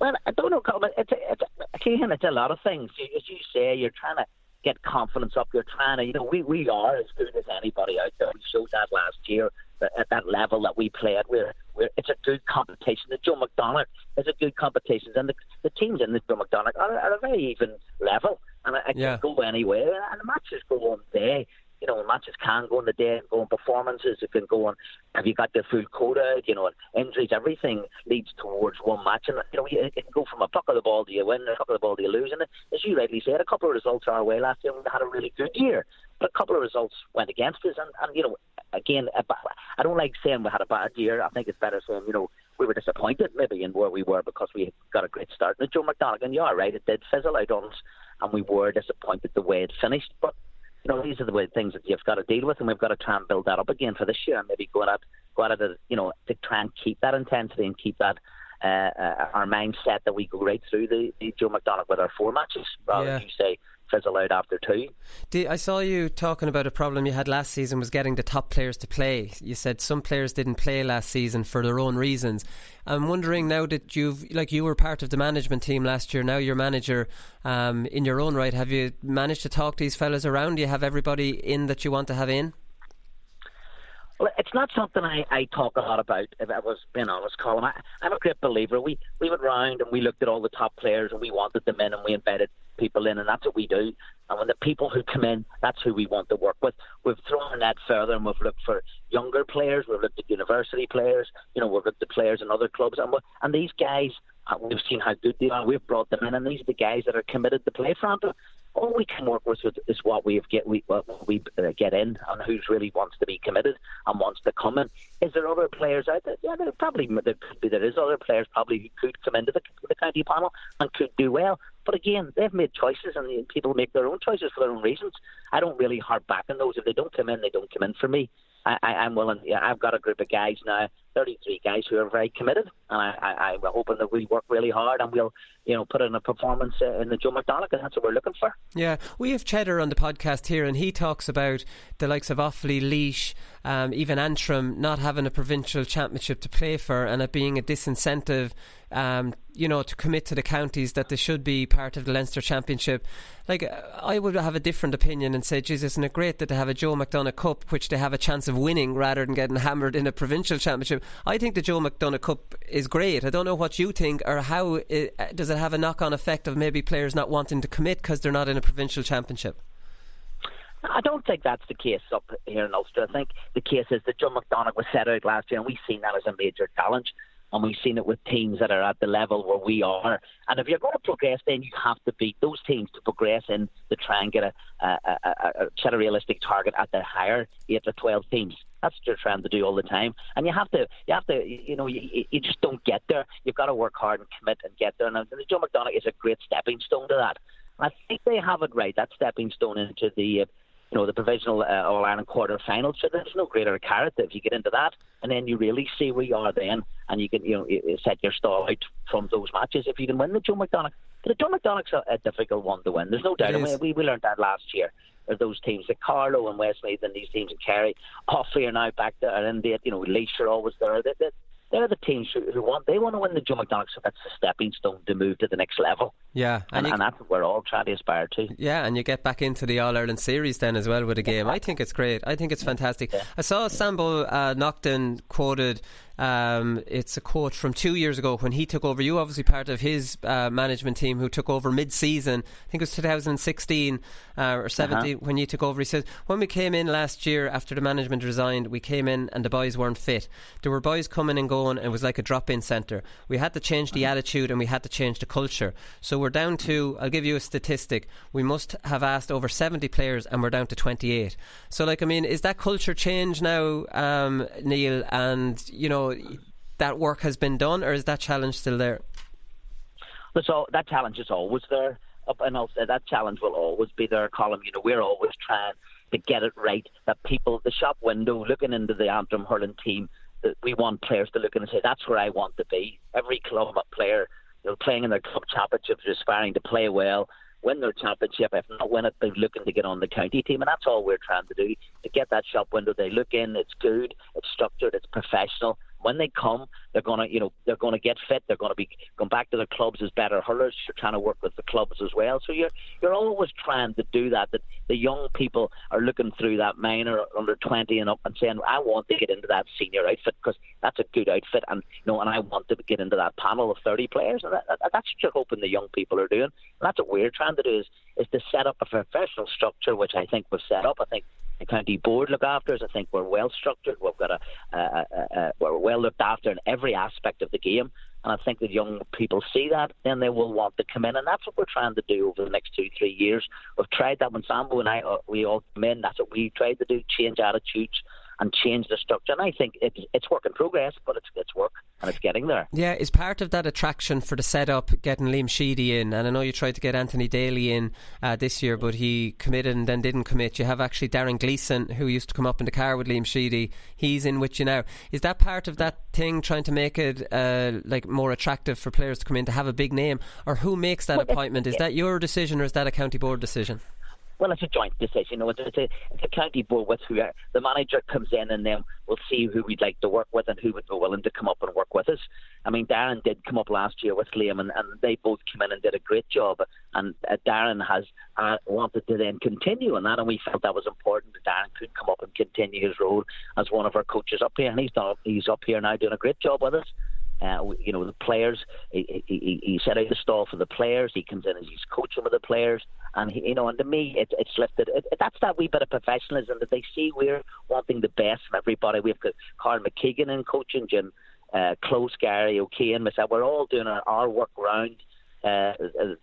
Well, I don't know, Colin. It's a, it's a, again, it's a lot of things. As you say, you're trying to get confidence up. You're trying to, you know, we, we are as good as anybody out there. We showed that last year at that level that we play at. We're, we're, it's a good competition. The Joe McDonagh is a good competition, and the, the teams in the Joe McDonagh are, are a very even level, and it yeah. can go anywhere. And the matches go on day you know, matches can go in the day and go on performances. It can go on. Have you got the full quota? You know, injuries, everything leads towards one match. And, you know, it can go from a puck of the ball do you win, a couple of the ball do you lose. And as you rightly said, a couple of results our way last year. We had a really good year. But a couple of results went against us. And, and you know, again, I don't like saying we had a bad year. I think it's better saying, you know, we were disappointed maybe in where we were because we got a great start. And Joe McDonagh, and you are right, it did fizzle out on us, and we were disappointed the way it finished. But you know, these are the way, things that you've got to deal with, and we've got to try and build that up again for this year, and maybe go at go at it, you know, to try and keep that intensity and keep that uh, uh, our mindset that we go right through the, the Joe McDonagh with our four matches, rather yeah. than you say fizzle out after two. I saw you talking about a problem you had last season was getting the top players to play. You said some players didn't play last season for their own reasons. I'm wondering now that you've, like, you were part of the management team last year. Now you're manager um, in your own right. Have you managed to talk these fellas around? Do you have everybody in that you want to have in? It's not something I, I talk a lot about, if I was being honest, Colin. I, I'm a great believer. We, we went round and we looked at all the top players and we wanted them in and we invited people in, and that's what we do. And when the people who come in, that's who we want to work with. We've thrown that further and we've looked for younger players, we've looked at university players, you know, we've looked at players in other clubs. And, and these guys, uh, we've seen how good they are. We've brought them in, and these are the guys that are committed to play for Antrim all we can work with is what we get we what we uh, get in and who's really wants to be committed and wants to come in. Is there other players out there? Yeah, there probably there could be. There is other players probably who could come into the, the county panel and could do well. But again, they've made choices, and people make their own choices for their own reasons. I don't really harp back on those. If they don't come in, they don't come in for me. I, I, I'm willing. Yeah, I've got a group of guys now, 33 guys who are very committed, and I, I, I'm hoping that we work really hard and we'll, you know, put in a performance uh, in the Joe McDonagh, and that's what we're looking for. Yeah, we have Cheddar on the podcast here, and he talks about the likes of Offaly, Laois, um, even Antrim not having a provincial championship to play for, and it being a disincentive um, you know, to commit to the counties that they should be part of the Leinster Championship. Like, I would have a different opinion and say, Jesus, isn't it great that they have a Joe McDonagh Cup, which they have a chance of winning rather than getting hammered in a provincial championship? I think the Joe McDonagh Cup is great. I don't know what you think, or how it, uh, does it have a knock on effect of maybe players not wanting to commit because they're not in a provincial championship? I don't think that's the case up here in Ulster. I think the case is that Joe McDonagh was set out last year, and we've seen that as a major challenge and we've seen it with teams that are at the level where we are. And if you're going to progress, then you have to beat those teams to progress in to try and get a, a, a, a set a realistic target at the higher eight or twelve teams. That's what you're trying to do all the time, and you have to, you have to, you know, you, you just don't get there. You've got to work hard and commit and get there. And the Joe McDonagh is a great stepping stone to that. And I think they have it right. That stepping stone into the uh, you know, the provisional uh, All Ireland quarter final. So there's no greater carrot if you get into that, and then you really see where you are then, and you can you know set your stall out from those matches. If you can win the Joe McDonagh, the Joe McDonagh's a, a difficult one to win. There's no doubt. We we learned that last year. Those teams, like Carlow and Westmeath, and these teams in Kerry, Offaly are now back there, and they, you know, Laois are always there. They, they, they're the teams who, who, want they want to win the Joe McDonagh, so that's a stepping stone to move to the next level. Yeah, and, and, and that's what we're all trying to aspire to. Yeah, and you get back into the All Ireland series then as well with a game. I think it's great. I think it's fantastic. Yeah. I saw Sambo uh, Naughton quoted um, it's a quote from two years ago when he took over. You obviously part of his uh, management team who took over mid-season. I think it was 2016 uh, or 17 uh-huh. when you took over. He says when we came in last year after the management resigned, we came in and the boys weren't fit. There were boys coming and going. And it was like a drop-in centre. We had to change the uh-huh. attitude and we had to change the culture. So we're down to. I'll give you a statistic. We must have asked over 70 players and we're down to 28. So like I mean, is that culture change now, um, Neal? And you know that work has been done, or is that challenge still there? So that challenge is always there, and say that challenge will always be there, Colin. You know, we're always trying to get it right. That people, the shop window, looking into the Antrim hurling team, that we want players to look and say, "That's where I want to be." Every club player, you know, playing in their club championships, aspiring to play well, win their championship. If not win it, they're looking to get on the county team, and that's all we're trying to do to get that shop window. They look in, it's good, it's structured, it's professional, when they come, they're gonna, you know, they're gonna get fit. They're gonna be going back to their clubs as better hurlers. You're trying to work with the clubs as well. So you're you're always trying to do that. That the young people are looking through that minor under 20 and up and saying, I want to get into that senior outfit because that's a good outfit, and you know, and I want to get into that panel of 30 players. And that, that, that's what you're hoping the young people are doing. And that's what we're trying to do is is to set up a professional structure, which I think we've set up. I think the county board look after us. I think we're well structured. We've got a, a, a, a, we're well looked after in every aspect of the game. And I think that young people see that, then they will want to come in, and that's what we're trying to do over the next two, three years. We've tried that when Sambo and I, uh, we all come in. That's what we tried to do: change attitudes, and change the structure. And I think it's it's work in progress, but it's it's work and it's getting there. Yeah, is part of that attraction for the setup getting Liam Sheedy in? And I know you tried to get Anthony Daly in uh, this year, but he committed and then didn't commit. You have actually Darren Gleeson, who used to come up in the car with Liam Sheedy. He's in with you now. Is that part of that thing, trying to make it uh, like more attractive for players to come in to have a big name, or who makes that well, appointment? Is that your decision, or is that a county board decision? Well, it's a joint decision. It's a, it's a county board with who the manager comes in, and then we'll see who we'd like to work with and who would be willing to come up and work with us. I mean, Darren did come up last year with Liam, and, and they both came in and did a great job. And uh, Darren has uh, wanted to then continue on that, and we felt that was important that Darren could come up and continue his role as one of our coaches up here, and he's done, he's up here now doing a great job with us. Uh, you know, the players, he, he, he set out the stall for the players. He comes in and he's coaching with the players. And, he, you know, and to me, it, it's lifted. It, that's that wee bit of professionalism that they see we're wanting the best from everybody. We've got Carl McKeegan in coaching, Jim uh, Close, Gary O'Kane, myself. We're all doing our, our work round. Uh,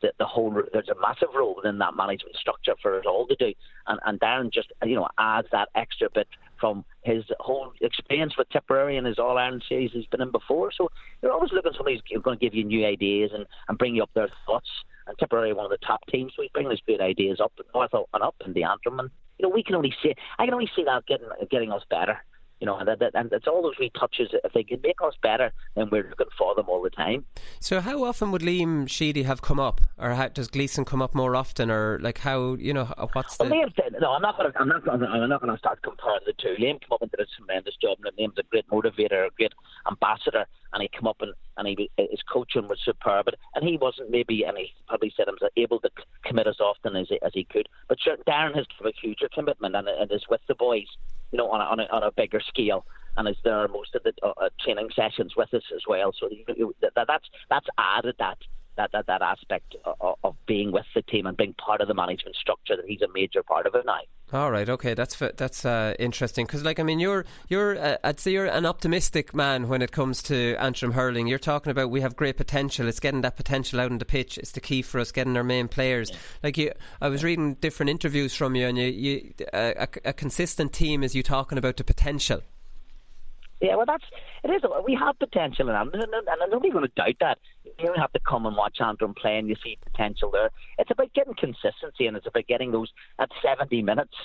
the, the, whole there's a massive role within that management structure for us all to do, and, and Darren just you know adds that extra bit from his whole experience with Tipperary and his All Ireland series he's been in before. So you're always looking for somebody who's going to give you new ideas and, and bring you up their thoughts. And Tipperary, one of the top teams, so bringing these great ideas up north and up in the Antrim, and you know we can only see I can only see that getting getting us better you know, and, that, and it's all those wee touches. If they can make us better, then we're looking for them all the time. So, how often would Liam Sheedy have come up, or how, does Gleeson come up more often, or like how you know what's the? Well, Liam, no, I'm not going to. I'm not going. I'm not going to start comparing the two. Liam came up and did a tremendous job, and Liam's a great motivator, a great ambassador, and he came up and and he, his coaching was superb, and he wasn't maybe, and he probably said himself able to commit as often as he, as he could. But sure, Darren has given a huge commitment and, and is with the boys you know, on a, on a, on a bigger scale and is there most of the uh, uh, training sessions with us as well. So you, you, that, that's that's added that that, that, that aspect of, of being with the team and being part of the management structure that he's a major part of it now. All right, okay, that's that's uh, interesting because, like, I mean, you're you're uh, I'd say you're an optimistic man when it comes to Antrim hurling. You're talking about we have great potential. It's getting that potential out on the pitch. It's the key for us getting our main players. Yeah. Like you, I was reading different interviews from you, and you, you a, a consistent team is you talking about the potential. Yeah, well, that's it is. We have potential in Antrim, and, and nobody's going to doubt that. You don't have to come and watch Antrim play, and you see potential there. It's about getting consistency, and it's about getting those at 70 minutes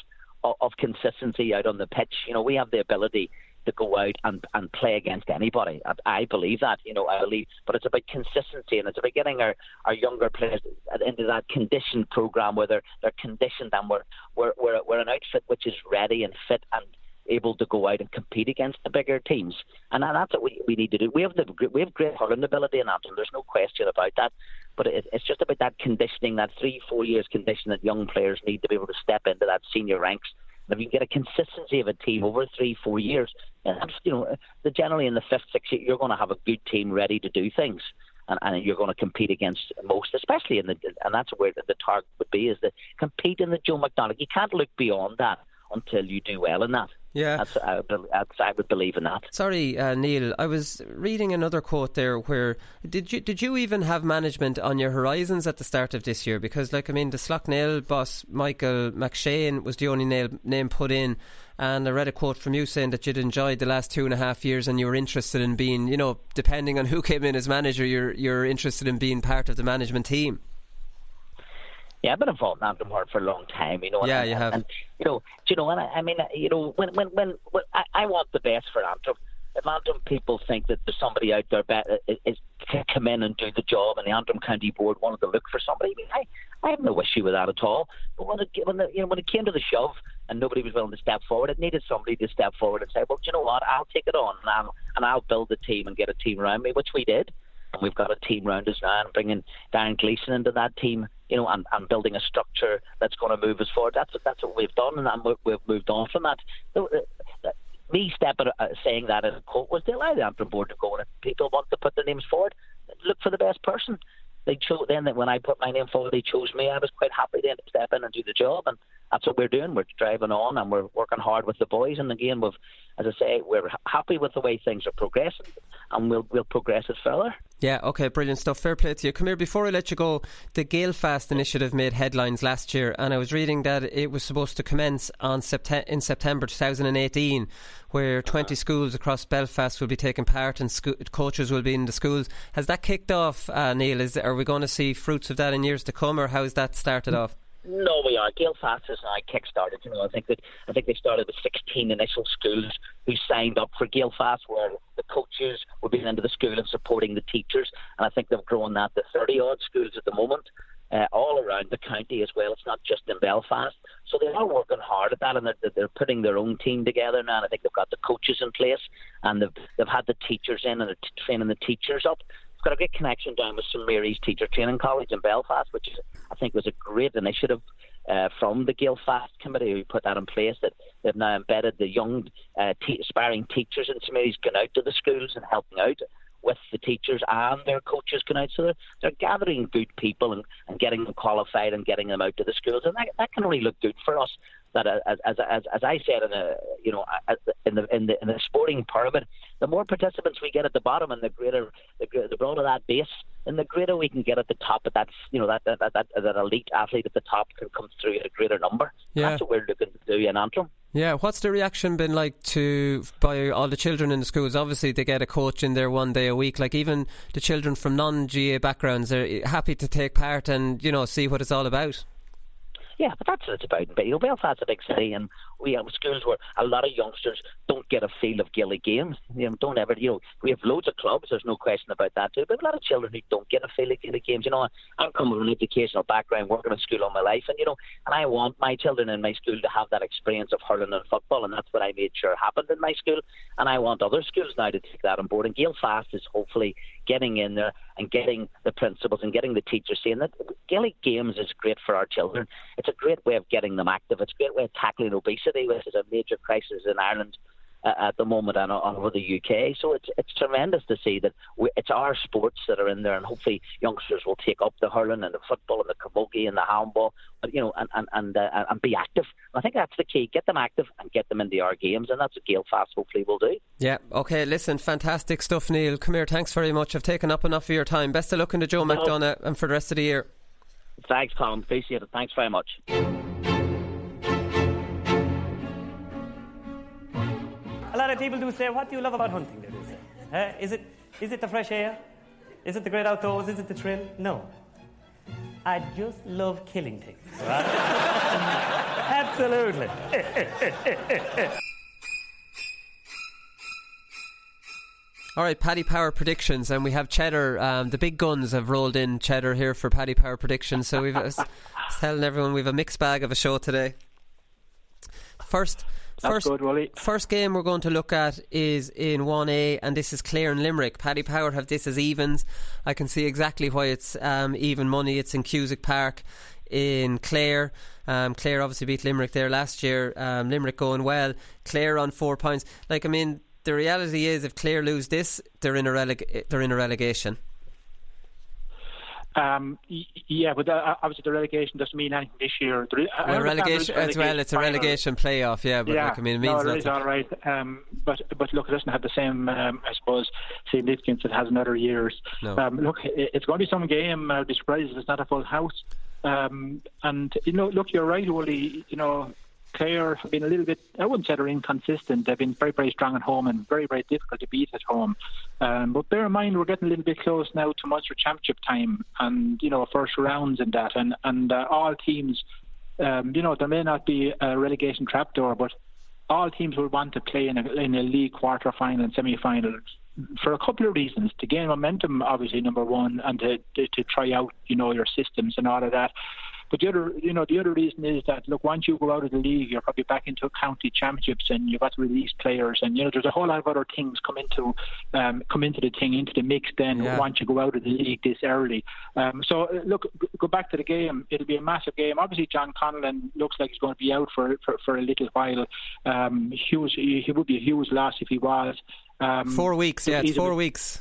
of, of consistency out on the pitch. You know, we have the ability to go out and, and play against anybody. I, I believe that, you know, I believe, but it's about consistency and it's about getting our, our younger players into that conditioned program where they're, they're conditioned and we're, we're, we're, we're an outfit which is ready and fit and able to go out and compete against the bigger teams. And that's what we, need to do. We have the we have great hurling ability in Antrim. There's no question about that. But it, it's just about that conditioning, that three four years condition that young players need to be able to step into that senior ranks. And if you get a consistency of a team over three four years, you know, generally in the fifth sixth year, you're going to have a good team ready to do things. And, and, you're going to compete against most, especially in the, and that's where the, the target would be, is to compete in the Joe McDonagh. You can't look beyond that until you do well in that. Yeah, that's, I, that's, I would believe in that. Sorry, uh, Neal. I was reading another quote there. Where did you did you even have management on your horizons at the start of this year? Because, like, I mean, the Slaughtneil boss Michael McShane was the only name, name put in. And I read a quote from you saying that you'd enjoyed the last two and a half years, and you were interested in being, you know, depending on who came in as manager, you're you're interested in being part of the management team. Yeah, I've been involved in Antrim for a long time, you know. Yeah, and, you have. And, you know, you know, and I, I mean, you know, when when when, when I, I want the best for Antrim. If Antrim people think that there's somebody out there be, is, is can come in and do the job, and the Antrim County Board wanted to look for somebody, I, mean, I, I have no issue with that at all. But when it when the, you know when it came to the shove, and nobody was willing to step forward, it needed somebody to step forward and say, well, you know what, I'll take it on, and I'll and I'll build a team and get a team around me, which we did and we've got a team around us now and bringing Darren Gleeson into that team, you know, and, and building a structure that's going to move us forward. That's that's what we've done, and we've moved on from that. Me stepping, uh, saying that as a quote was to allow the Antrim board to go, and if people want to put their names forward, look for the best person. They chose then that when I put my name forward, they chose me. I was quite happy then to step in and do the job, and that's what we're doing. We're driving on and we're working hard with the boys. And again, we've, as I say, we're happy with the way things are progressing, and we'll we'll progress it further. Yeah, okay, brilliant stuff. Fair play to you. Come here, before I let you go, the Gaelfast initiative made headlines last year, and I was reading that it was supposed to commence on Septe- in September 2018, where 20 schools across Belfast will be taking part and sco- coaches will be in the schools. Has that kicked off, uh, Neal? Is, are we going to see fruits of that in years to come, or how has that started off? No, we are. Gaelfast is now kick-started. You know, I think that I think they started with 16 initial schools who signed up for Gaelfast, where the coaches were being into the school and supporting the teachers, and I think they've grown that to 30 odd schools at the moment. Uh, all around the county as well. It's not just in Belfast. So they are working hard at that and they're, they're putting their own team together now. And I think they've got the coaches in place and they've, they've had the teachers in and they're training the teachers up got a great connection down with St Mary's Teacher Training College in Belfast, which I think was a great initiative uh, from the Gaelfast Committee who put that in place. That they've now embedded the young uh, te- aspiring teachers in St Mary's going out to the schools and helping out with the teachers and their coaches going out. So they're, they're gathering good people and, and getting them qualified and getting them out to the schools, and that, that can really look good for us that uh, as as as, as I said in a you know uh, uh, in the in the in the sporting pyramid, the more participants we get at the bottom and the greater the, the broader that base, and the greater we can get at the top. But that's you know that that, that that elite athlete at the top can come through at a greater number. Yeah. That's what we're looking to do in Antrim. Yeah, what's the reaction been like to by all the children in the schools? Obviously, they get a coach in there one day a week. Like even the children from non GAA backgrounds are happy to take part and you know see what it's all about. Yeah, but that's what it's about. You know, Belfast's a big city, and we have schools where a lot of youngsters don't get a feel of Gaelic games. You know, don't ever. You know, we have loads of clubs. There's no question about that too. But a lot of children who don't get a feel of Gaelic games. You know, I'm coming from an educational background, working in school all my life, and you know, and I want my children in my school to have that experience of hurling and football, and that's what I made sure happened in my school. And I want other schools now to take that on board. And Gaelfast is hopefully getting in there and getting the principals and getting the teachers saying that Gaelic games is great for our children. It's a great way of getting them active. It's a great way of tackling obesity, which is a major crisis in Ireland. At the moment and over the UK. So it's it's tremendous to see that we, it's our sports that are in there, and hopefully youngsters will take up the hurling and the football and the camogie and the handball, you know, and and and, uh, and be active. I think that's the key: get them active and get them into our games, and that's what Gaelfast hopefully will do. Yeah. Okay. Listen, fantastic stuff, Neal. Come here. Thanks very much. I've taken up enough of your time. Best of luck into Joe no. McDonagh and for the rest of the year. Thanks, Colin. Appreciate it. Thanks very much. Lot people do say, "What do you love about hunting?" They do say, uh, "Is it is it the fresh air? Is it the great outdoors? Is it the thrill?" No. I just love killing things. Right? Absolutely. All right, Paddy Power predictions, and we have Cheddar. Um, the big guns have rolled in Cheddar here for Paddy Power predictions. So we've uh, telling everyone we've a mixed bag of a show today. First, first, good, first game we're going to look at is in 1A, and this is Clare and Limerick. Paddy Power have this as evens. I can see exactly why it's um, even money. It's in Cusack Park in Clare. Um, Clare obviously beat Limerick there last year. Um, Limerick going well. Clare on four points. Like I mean, the reality is, if Clare lose this, they're in a releg- they're in a relegation. Um, yeah, but uh, obviously the relegation doesn't mean anything this year. well, relegation as well. It's a relegation playoff, yeah. But yeah, look, I mean, it means no, it is all right. Um, but but look, it doesn't have the same, um, I suppose, significance it has in other years. No. Um, look, it's going to be some game. I'll be surprised if it's not a full house. Um, and you know, look, you're right, Wooly. You know, Clare have been a little bit, I wouldn't say they're inconsistent. They've been very, very strong at home and very, very difficult to beat at home. Um, but bear in mind, we're getting a little bit close now to Munster Championship time and, you know, first rounds and that. And, and uh, all teams, um, you know, there may not be a relegation trapdoor, but all teams will want to play in a, in a league quarter final and semi final for a couple of reasons to gain momentum obviously number one and to, to, to try out you know your systems and all of that but the other, you know, the other reason is that look, once you go out of the league, you're probably back into county championships, and you've got to release players, and you know, there's a whole lot of other things come into um, come into the thing, into the mix. Then yeah. once you go out of the league this early, um, so uh, look, go back to the game. It'll be a massive game. Obviously, John Conlon looks like he's going to be out for for, for a little while. Um, huge, he would be a huge loss if he was. Um, four weeks, yeah, it's four weeks.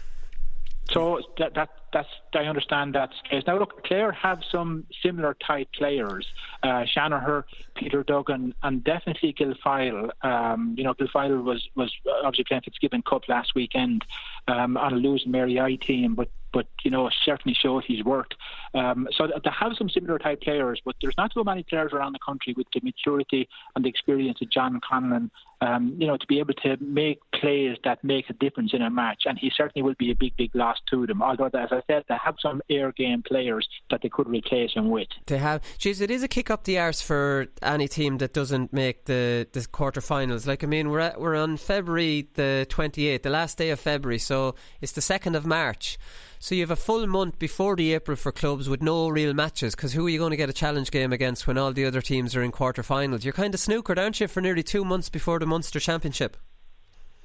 So that, that that's I understand that case. Now look, Clare have some similar type players, uh, Shanagher, Peter Duggan, and definitely Gilfoyle. Um, you know, Gilfoyle was was obviously playing Fitzgibbon Cup last weekend um, on a losing Mary I team, but but you know certainly shows his work. Um, so they have some similar type players, but there's not so many players around the country with the maturity and the experience of John Conlon. Um, you know, to be able to make plays that make a difference in a match, and he certainly will be a big, big loss to them. Although, as I said, they have some air game players that they could replace him with. They have. Jeez, it is a kick up the arse for any team that doesn't make the the quarterfinals. Like I mean, we're at, we're on February the twenty eighth, the last day of February, so it's the second of March. So you have a full month before the April for clubs with no real matches because who are you going to get a challenge game against when all the other teams are in quarterfinals? You're kind of snookered, aren't you, for nearly two months before the Munster Championship?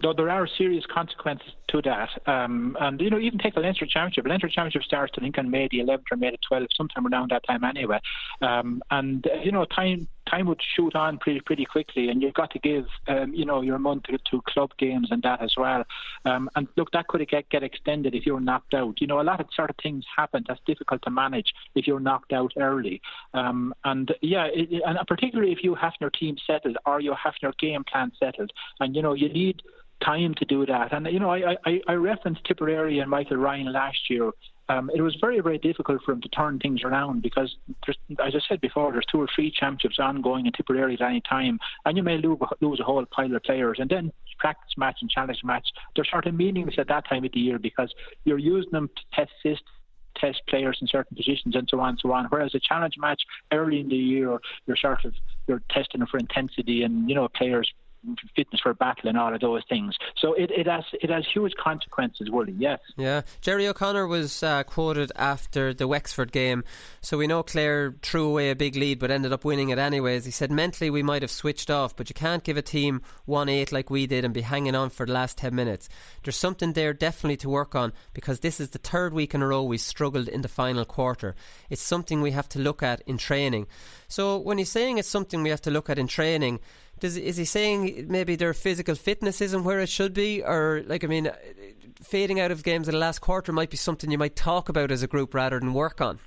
No, there are serious consequences to that. Um, and, you know, even take the Leinster Championship. Leinster Championship starts, I think, on May the 11th or May the 12th, sometime around that time anyway. Um, and, uh, you know, time time would shoot on pretty pretty quickly, and you've got to give, um, you know, your month to, to, club games and that as well. Um, and look, that could get, get extended if you're knocked out. You know, a lot of sort of things happen that's difficult to manage if you're knocked out early. Um, and, yeah, it, and particularly if you have your team settled or you have your game plan settled. And, you know, you need – time to do that. And you know, I I, I referenced Tipperary and Michael Ryan last year. Um, it was very, very difficult for him to turn things around because, there's as I said before, there's two or three championships ongoing in Tipperary at any time, and you may lose, a whole pile of players. And then practice match and challenge match, they're sort of meaningless at that time of the year because you're using them to test test players in certain positions and so on and so on. Whereas a challenge match early in the year, you're sort of you're testing for intensity and you know players fitness for battle and all of those things. So it, it has it has huge consequences, Willie. Yes. Yeah. Gerry O'Connor was uh, quoted after the Wexford game. So we know Clare threw away a big lead, but ended up winning it anyways. He said mentally we might have switched off, but you can't give a team one eight like we did and be hanging on for the last ten minutes. There's something there definitely to work on because this is the third week in a row we struggled in the final quarter. It's something we have to look at in training. So when he's saying it's something we have to look at in training Does is he saying maybe their physical fitness isn't where it should be, or like I mean, fading out of games in the last quarter might be something you might talk about as a group rather than work on.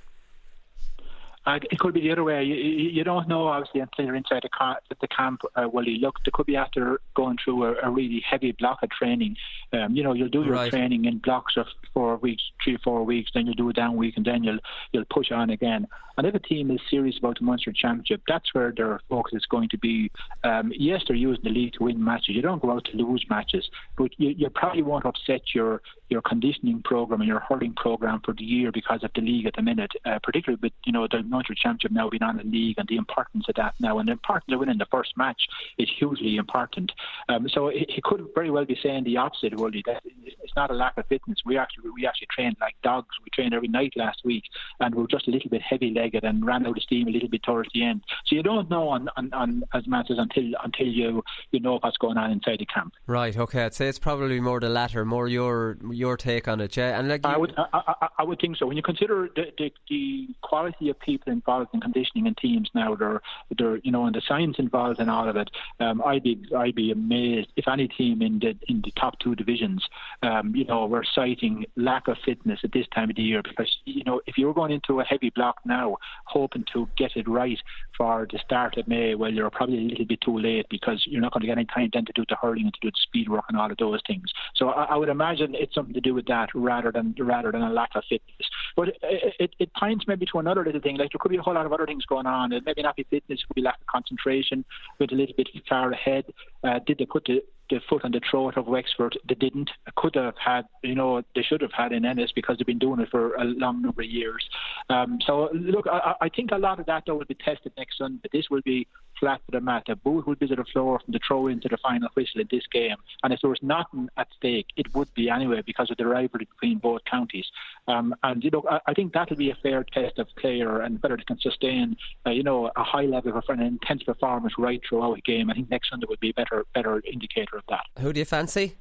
Uh, it could be the other way. You, you don't know, obviously, until you're inside the, car, the camp. Uh, well, you look, they could be after going through a, a really heavy block of training. Um, you know, you'll do your Right. training in blocks of four weeks, three or four weeks, then you'll do a down week, and then you'll you'll push on again. And if a team is serious about the Munster Championship, that's where their focus is going to be. Um, yes, they're using the league to win matches. You don't go out to lose matches, but you, you probably won't upset your your conditioning program and your hurling program for the year because of the league at the minute, uh, particularly with you know the Munster Championship now being on the league and the importance of that now, and the importance of winning the first match is hugely important. Um, so he, could very well be saying the opposite. That it's not a lack of fitness. We actually we actually trained like dogs. We trained every night last week, and we're just a little bit heavy-legged and ran out of steam a little bit towards the end. So you don't know on, on, on as matches until until you you know what's going on inside the camp. Right. Okay. I'd say it's probably more the latter, more your your take on it, yeah. And like I would, I, I, I would think so. When you consider the, the, the quality of people involved in conditioning in teams now, they're, they're, you know, and the science involved in all of it, um, I'd be, I'd be amazed if any team in the in the top two divisions, um, you know, were citing lack of fitness at this time of the year because, you know, if you're going into a heavy block now, hoping to get it right for the start of May, well, you're probably a little bit too late because you're not going to get any time then to do the hurling and to do the speed work and all of those things. So I, I would imagine it's something to do with that rather than rather than a lack of fitness. But it, it, it points maybe to another little thing. Like there could be a whole lot of other things going on. It maybe not be fitness, it could be lack of concentration, went a little bit far ahead. Uh, did they put the the foot on the throat of Wexford. They didn't. Could have had, you know, they should have had in Ennis because they've been doing it for a long number of years. Um, so look, I, I think a lot of that though will be tested next Sunday. But This will be flat for the mat. The boot will be to the floor from the throw into the final whistle in this game. And if there was nothing at stake, it would be anyway because of the rivalry between both counties. Um, and you know, I, I think that'll be a fair test of player and whether they can sustain, uh, you know, a high level of an intense performance right throughout a game. I think next Sunday would be a better, better indicator of that. who do you fancy?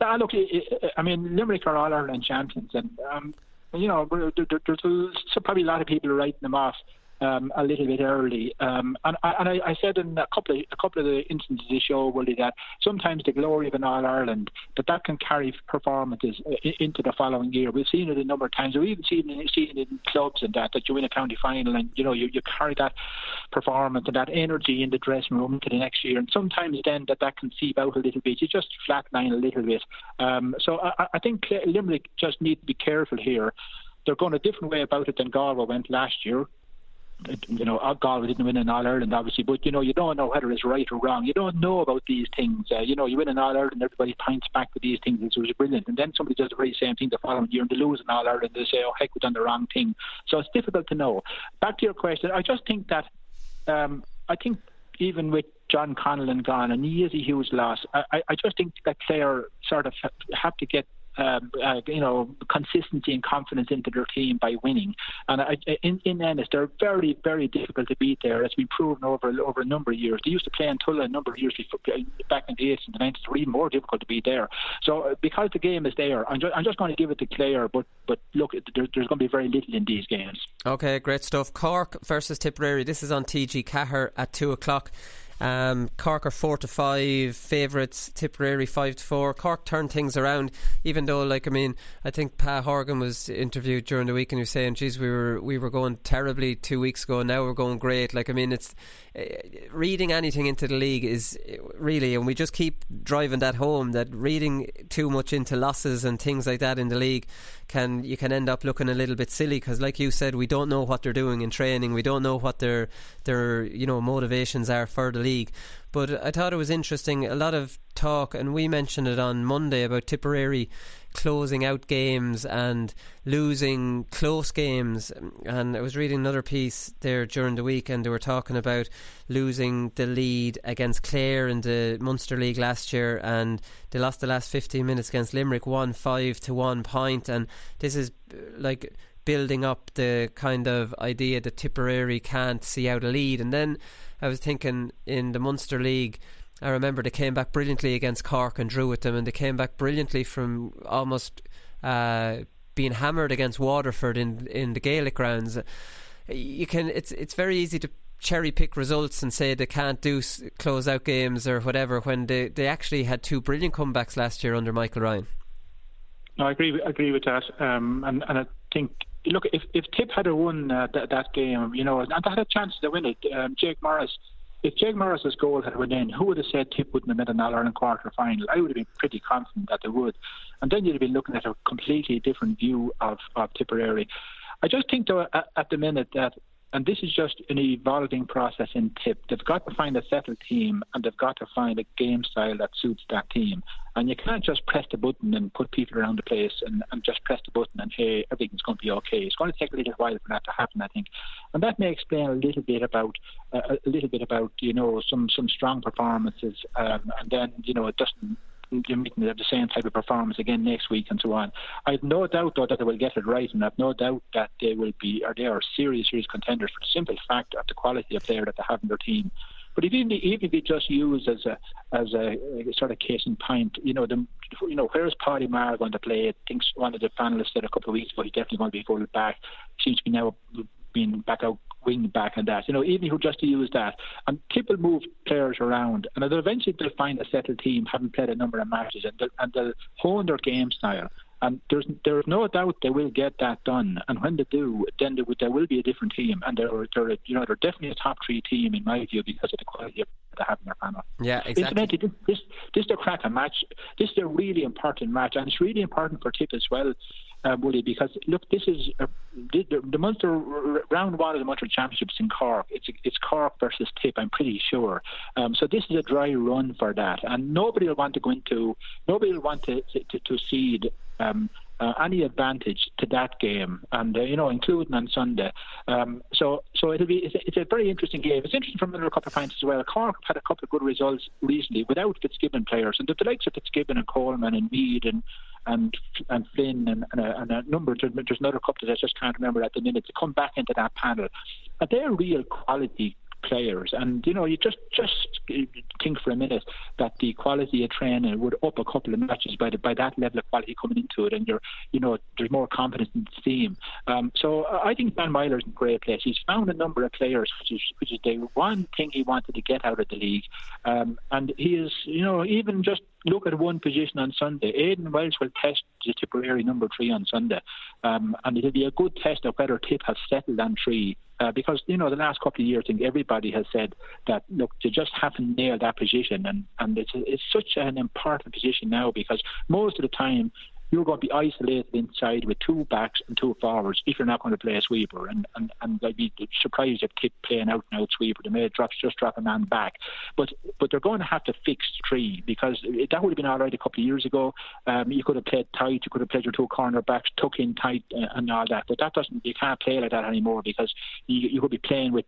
Nah, look, I- mean, Limerick are all Ireland champions, and um, you know, there- there- there's probably a lot of people are writing them off um, a little bit early. Um, and I, and I, I said in a couple of a couple of the instances of the show, Willie, that sometimes the glory of an All Ireland that that can carry performances into the following year. We've seen it a number of times. We've even seen it, seen it in clubs and that that you win a county final and you know you, you carry that performance and that energy in the dressing room into the next year. And sometimes then that that can seep out a little bit. You just flatline a little bit. Um, so I, I think Limerick just need to be careful here. They're going a different way about it than Galway went last year you know, uh, Galway didn't win in All Ireland, obviously, but you know, you don't know whether it's right or wrong. You don't know about these things. Uh, you know, you win in All Ireland, everybody points back to these things. It was brilliant, and then somebody does the very same thing the following year, and they lose in All Ireland. They say, "Oh heck, we've done the wrong thing." So it's difficult to know. Back to your question, I just think that um, I think even with John Conlon gone, and he is a huge loss. I, I- I just think that Clare sort of have to get. Um, uh, you know, consistency and confidence into their team by winning, and I, in in Ennis, they're very, very difficult to beat. There, it's been proven over over a number of years. They used to play in Tulla a number of years before, back in the 80s and the 90s. Were even more difficult to beat there. So, uh, because the game is there, I'm, ju- I'm just going to give it to Clare. But but look, there, there's going to be very little in these games. Okay, great stuff. Cork versus Tipperary. This is on TG Caher at two o'clock. Um, Cork are four to five favourites. Tipperary five to four. Cork turned things around, even though, like I mean, I think Pa Horgan was interviewed during the week and he was saying, "Geez, we were we were going terribly two weeks ago. Now we're going great." Like I mean, it's reading anything into the league is really, and we just keep driving that home. That reading too much into losses and things like that in the league can you can end up looking a little bit silly because, like you said, we don't know what they're doing in training. We don't know what their their you know motivations are for the league. But I thought it was interesting. A lot of talk, and we mentioned it on Monday about Tipperary closing out games and losing close games. And I was reading another piece there during the week, and they were talking about losing the lead against Clare in the Munster League last year, and they lost the last 15 minutes against Limerick, one five to one point. And this is like building up the kind of idea that Tipperary can't see out a lead. And then I was thinking in the Munster League. I remember they came back brilliantly against Cork and drew with them, and they came back brilliantly from almost uh, being hammered against Waterford in in the Gaelic Grounds. You can it's it's very easy to cherry pick results and say they can't do close out games or whatever when they, they actually had two brilliant comebacks last year under Michael Ryan. No, I agree. Agree with that, um, and and I think look if if Tip had won uh, that, that game, you know, and they had a chance to win it, um, Jake Morris. If Jake Morris's goal had went in, who would have said Tip wouldn't have made an All Ireland quarter final? I would have been pretty confident that they would, and then you'd have been looking at a completely different view of of Tipperary. I just think though at, at the minute that and this is just an evolving process in tip. They've got to find a settled team and they've got to find a game style that suits that team. And you can't just press the button and put people around the place and, and just press the button and hey, everything's going to be okay. It's going to take a little while for that to happen, I think. And that may explain a little bit about uh, a little bit about you know some some strong performances, um, and then you know it doesn't you're making the same type of performance again next week and so on. I've no doubt though that they will get it right, and I've no doubt that they will be or they are serious, serious contenders for the simple fact of the quality of player that they have in their team. But even even if you just use as a as a, a sort of case in point, you know, the you know, where's Paddy Maher going to play? I think one of the panelists said a couple of weeks ago he's definitely going to be full back. Seems to be now being back out wing back and that. You know, even who just to use that. And people move players around, and they'll eventually they'll find a settled team, having played a number of matches, and they'll, and they'll hone their game style. And there's there's no doubt they will get that done. And when they do, then there, there will be a different team, and they're, they're you know they're definitely a top three team in my view because of the quality of they have in their panel. Yeah, exactly. This this, this is a crack a match. This is a really important match, and it's really important for Tip as well uh, Woody, because look, this is uh, the, the Munster round one of the Munster Championships in Cork. It's it's Cork versus Tip, I'm pretty sure. Um, so this is a dry run for that, and nobody will want to go into, nobody will want to to, to cede. Um, uh, any advantage to that game, and uh, you know, including on Sunday. Um, so, so it'll be it's a, it's a, very interesting game. It's interesting from another couple of points as well. Cork had a couple of good results recently without Fitzgibbon players, and the, the likes of Fitzgibbon and Coleman and Meade and and and Flynn and, and, a, and a number. There's, there's another couple that I just can't remember at the minute to come back into that panel. But they're real quality players. And you know, you just just think for a minute that the quality of training would up a couple of matches by the, by that level of quality coming into it, and you're you know there's more confidence in the team. Um, so I think Dan Meyler's in a great place. He's found a number of players, which is which is the one thing he wanted to get out of the league, um, and he is you know even just look at one position on Sunday. Aidan Walsh will test the Tipperary number three on Sunday, um, and it'll be a good test of whether Tip has settled on three. Uh, because you know the last couple of years, I think everybody has said that look, they just haven't nailed that position, and and it's it's such an important position now because most of the time you're going to be isolated inside with two backs and two forwards if you're not going to play a sweeper. And and, and I'd be surprised if Tip playing out and out sweeper. They may drop just drop a man back, but but they're going to have to fix three because that would have been all right a couple of years ago. Um, you could have played tight, you could have played your two corner backs, tuck in tight, and all that. But that doesn't you can't play like that anymore because you you could be playing with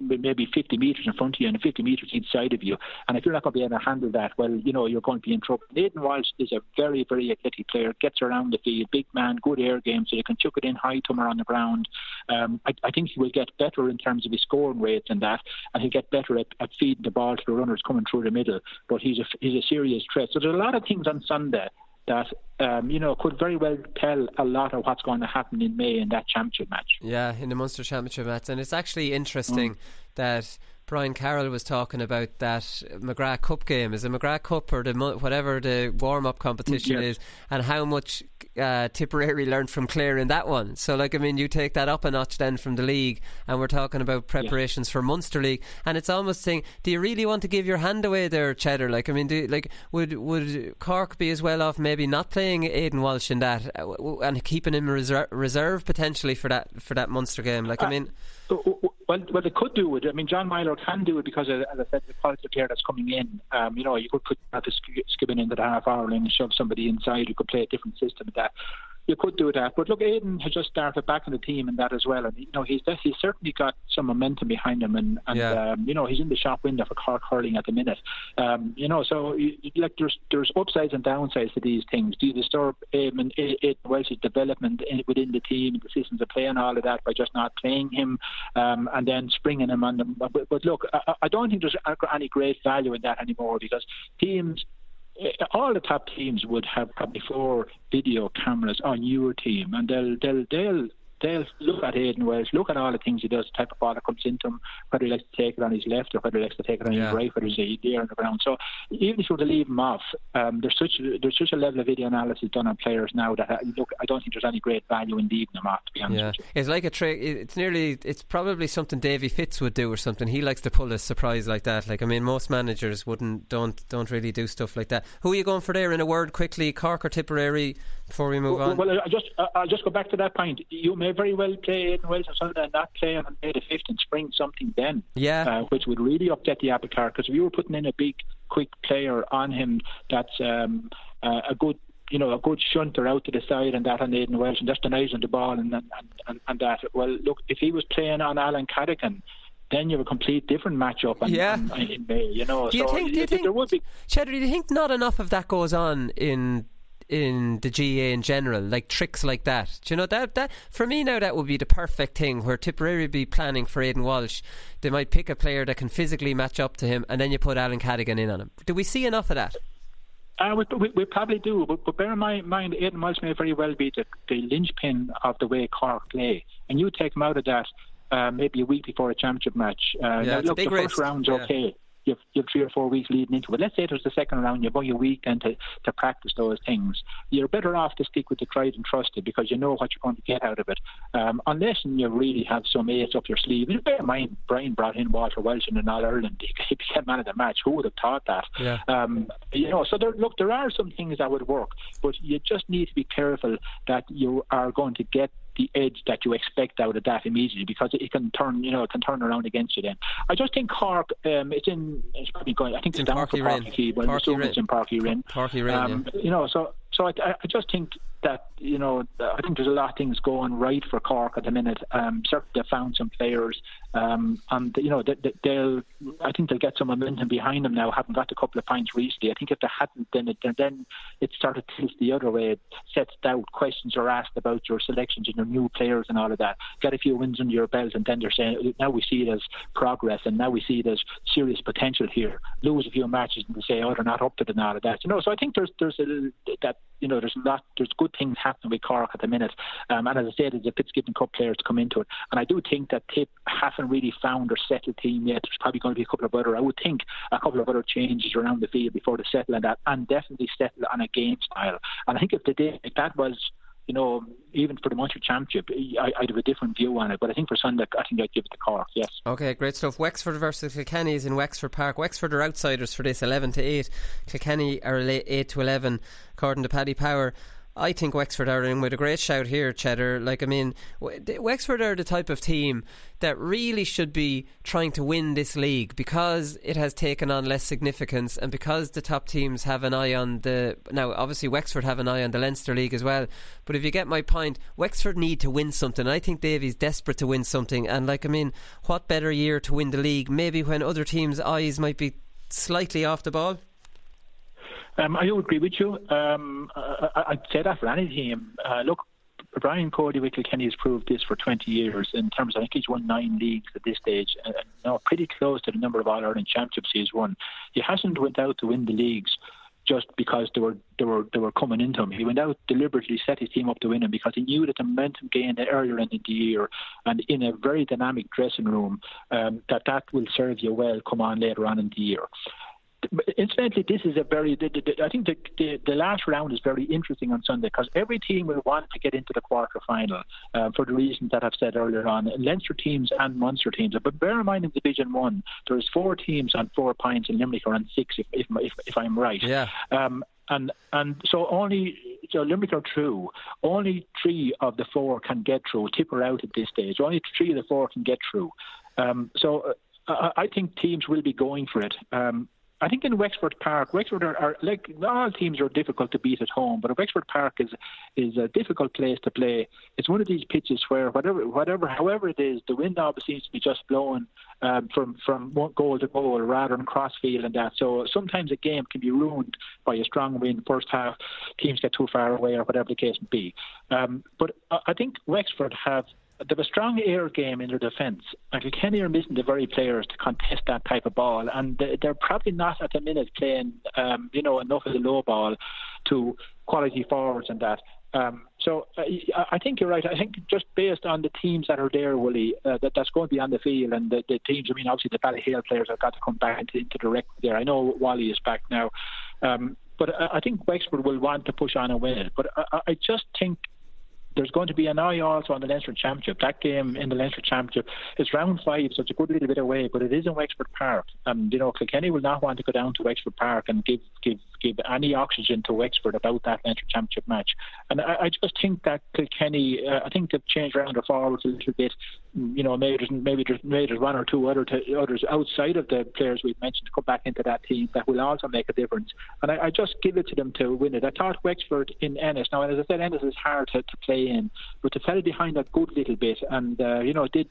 maybe 50 metres in front of you and 50 metres each side of you. And if you're not going to be able to handle that, well, you know, you're going to be in trouble. Aidan Walsh is a very, very athletic player, gets around the field, big man, good air game, so you can chuck it in high to him on the ground. Um, I, I, think he will get better in terms of his scoring rates and that, and he'll get better at, at feeding the ball to the runners coming through the middle. But he's a, he's a serious threat. So there's a lot of things on Sunday that um, you know could very well tell a lot of what's going to happen in May in that championship match. Yeah, in the Munster Championship match, and it's actually interesting mm. that Brian Carroll was talking about that McGrath Cup game. Is it McGrath Cup or the whatever the warm up competition yes. is, and how much uh, Tipperary learned from Clare in that one. So, like, I mean, you take that up a notch then from the league, and we're talking about preparations yeah. for Munster League, and it's almost saying, do you really want to give your hand away there, Cheddar? Like, I mean, do, like, would would Cork be as well off maybe not playing Aidan Walsh in that uh, and keeping him reserve, reserve potentially for that for that Munster game? Like, I uh, mean. Well, well, they could do it. I mean, John Meyler can do it because, as I said, the quality of player that's coming in. Um, you know, you could put the skipping into the half hour and shove somebody inside who could play a different system. That you could do that. But look, Aidan has just started back in the team and that as well. And you know, he's he's certainly got some momentum behind him, and and yeah. um, you know, he's in the shop window for Cork hurling at the minute. Um, you know, so like there's there's upsides and downsides to these things. Do you disturb um, and Aidan Walsh's development in, within the team and the systems of play and all of that by just not playing him um, and then springing him on them? But, but look, I, I don't think there's any great value in that anymore because teams Uh, all the top teams would have probably four video cameras on your team, and they'll they'll they'll they'll look at Aidan Walsh, look at all the things he does, the type of ball that comes into him, whether he likes to take it on his left or whether he likes to take it on Yeah. his right, whether he's there on the ground. So even if you were to leave him off, um, there's such there's such a level of video analysis done on players now that uh, look, I don't think there's any great value in leaving them off. To be honest Yeah, with you. it's like a trick. It's nearly. It's probably something Davy Fitz would do or something. He likes to pull a surprise like that. Like I mean, most managers wouldn't don't don't really do stuff like that. Who are you going for there? In a word, quickly, Cork or Tipperary? Before we move Well, on. well, I just I- I'll just go back to that point. You may very well play Aidan Walsh on Sunday and not play on May the fifth and spring something then. Yeah. uh, which would really upset the apple cart because if you were putting in a big, quick player on him, that's um, uh, a good. You know, a good shunter out to the side and that on Aidan Walsh and just denies on the ball and, and, and, and that. Well, look, if he was playing on Alan Cadogan, then you have a complete different matchup on, Yeah. on, in May. You know, Do you so think? Do you think? there would be Cheddar, do you think not enough of that goes on in in the GAA in general, like tricks like that? Do you know that that for me now that would be the perfect thing where Tipperary would be planning for Aidan Walsh. They might pick a player that can physically match up to him, and then you put Alan Cadogan in on him. Do we see enough of that? Uh, we, we, we probably do, but, but bear in mind, mind Aidan Walsh may very well be the, the linchpin of the way Cork play. And you take him out of that uh, maybe a week before a championship match. Uh, Yeah, now, look, big the risk. first round's Yeah. okay. You've, you've three or four weeks leading into it. Let's say it was the second round, you've only a week then to, to practice those things. You're better off to stick with the tried and trusted because you know what you're going to get out of it. Um, unless you really have some ace up your sleeve. And bear in mind, Brian brought in Walter Walsh in an All Ireland. He he became man of the match. Who would have thought that? Yeah. Um, you know, so there, look, there are some things that would work, but you just need to be careful that you are going to get the edge that you expect out of that immediately because it can turn, you know, it can turn around against you. Then I just think Cork, um, it's in, it's probably going. I think it's, in down Páirc for Uí Cork Rinn. Key, but Páirc I'm assuming Rinn. it's in Park Rin. Uí Rinn, Um, You know, so so I, I just think that you know I think there's a lot of things going right for Cork at the minute. Um, certainly they found some players, um, and you know they, they'll I think they'll get some momentum behind them now. Having got a couple of points recently, I think if they hadn't, then it then it started to tilt the other way. It sets doubt. Questions are asked about your selections and your new players and all of that. Get a few wins under your belt, and then they're saying now we see it as progress, and now we see it as serious potential here. Lose a few matches and they say oh they're not up to the all of that. You know, so I think there's there's a that you know there's a lot there's good things happening with Cork at the minute, um, and as I said, there's a Fitzgibbon Cup players to come into it, and I do think that Tip haven't really found their settled team yet. There's probably going to be a couple of other I would think a couple of other changes around the field before they settle on that, and definitely settle on a game style. And I think if they did, if that was you know, even for the Munster Championship, I, I'd have a different view on it. But I think for Sunday, I think I'd give it to Cork. Yes. Okay, great stuff. Wexford versus Kilkenny is in Wexford Park. Wexford are outsiders for this, eleven to eight. Kilkenny are eight to eleven, according to Paddy Power. I think Wexford are in with a great shout here, Cheddar. Like, I mean, Wexford are the type of team that really should be trying to win this league because it has taken on less significance and because the top teams have an eye on the. Now, obviously, Wexford have an eye on the Leinster League as well. But if you get my point, Wexford need to win something. I think Davy's desperate to win something. And, like, I mean, what better year to win the league? Maybe when other teams' eyes might be slightly off the ball. Um, I do agree with you. Um, I, I'd say that for any team. Uh, look, Brian Cody with Kilkenny has proved this for 20 years in terms. I think he's won nine leagues at this stage. Uh, no, pretty close to the number of All Ireland championships he's won. He hasn't went out to win the leagues just because they were they were they were coming into him. He went out deliberately, set his team up to win him because he knew that the momentum gained earlier in the year and in a very dynamic dressing room um, that that will serve you well. Come on later on in the year. But Incidentally, this is a very. The, the, I think the, the the last round is very interesting on Sunday because every team will want to get into the quarter final uh, for the reasons that I've said earlier on. Leinster teams and Munster teams. But bear in mind, in Division One, there's four teams on four points, and Limerick are on six, if if, if, if I'm right. Yeah. Um, and and so only so Limerick are through. Only three of the four can get through. Tip are out at this stage. Only three of the four can get through. Um, so uh, I I think teams will be going for it. Um, I think in Wexford Park, Wexford are, are like all teams are difficult to beat at home, but Wexford Park is is a difficult place to play. It's one of these pitches where whatever, whatever, however it is, the wind always seems to be just blowing um, from from goal to goal rather than crossfield and that. So sometimes a game can be ruined by a strong wind first half. Teams get too far away or whatever the case may be. Um, but I think Wexford have they have a strong air game in their defence. And Kilkenny are missing the very players to contest that type of ball, and they- they're probably not at the minute playing, um, you know, enough of the low ball to quality forwards and that. Um, so uh, I think you're right. I think just based on the teams that are there, Willie, uh, that that's going to be on the field, and the, the teams. I mean, obviously the Ballyhale players have got to come back into, into the record there. I know Wally is back now, um, but I, I think Wexford will want to push on and win it. But I, I just think there's going to be an eye also on the Leinster Championship. That game in the Leinster Championship is round five, so it's a good little bit away, but it is in Wexford Park. And, you know, Kilkenny will not want to go down to Wexford Park and give, give, give any oxygen to Wexford about that Leinster Championship match. And I, I just think that Kilkenny, uh, I think they've changed around their forwards a little bit. You know, maybe maybe maybe there's one or two other t- others outside of the players we've mentioned to come back into that team that will also make a difference. And I, I just give it to them to win it. I thought Wexford in Ennis, now, as I said, Ennis is hard to, to play in, but to fell behind a good little bit, and uh, you know did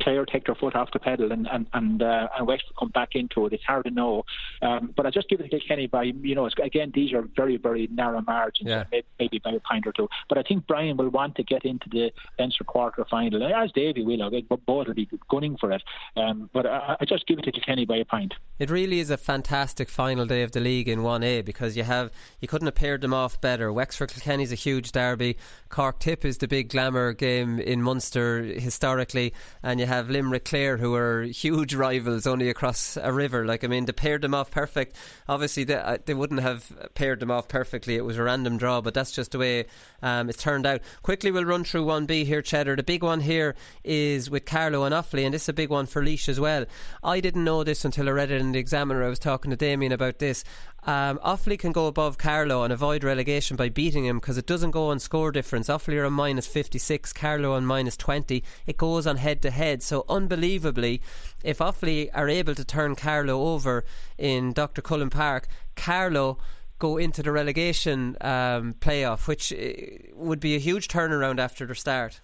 Clare take their foot off the pedal and and and, uh, and Wexford come back into it. It's hard to know, um, but I just give it to Kilkenny by you know again these are very very narrow margins, yeah. maybe by a pint or two. But I think Brian will want to get into the Leinster quarter final, as Davy will. Think both will be gunning for it. Um, but I, I just give it to Kilkenny by a pint. It really is a fantastic final day of the league in 1A because you have you couldn't have paired them off better. Wexford Kilkenny is a huge derby. Cork Tip is the big glamour game in Munster historically, and you have Limerick Clare who are huge rivals only across a river. Like I mean, they paired them off perfect. Obviously, they, uh, they wouldn't have paired them off perfectly. It was a random draw, but that's just the way um, it's turned out. Quickly, we'll run through one B here, Cheddar. The big one here is with Carlow and Offaly, and this is a big one for Laois as well. I didn't know this until I read it in the Examiner. I was talking to Damien about this. Um, Offaly can go above Carlow and avoid relegation by beating him because it doesn't go on score difference. Offaly are on minus 56, Carlow on minus 20. It goes on head to head. So, unbelievably, if Offaly are able to turn Carlow over in Dr. Cullen Park, Carlow go into the relegation um, playoff, which uh, would be a huge turnaround after their start.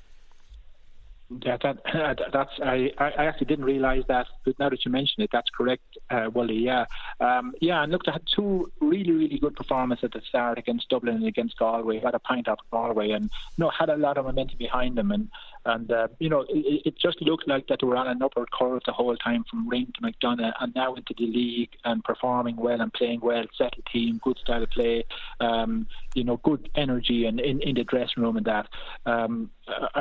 Yeah, that, that's I, I actually didn't realise that, but now that you mention it, that's correct, uh, Wally. Yeah, um, yeah, and look, they had two really, really good performances at the start against Dublin and against Galway. Had a pint off Galway, and you know had a lot of momentum behind them, and and uh, you know it, it just looked like that they were on an upward curve the whole time from Ring to McDonagh, and now into the league and performing well and playing well, settled team, good style of play, um, you know, good energy and in, in the dressing room and that. Um,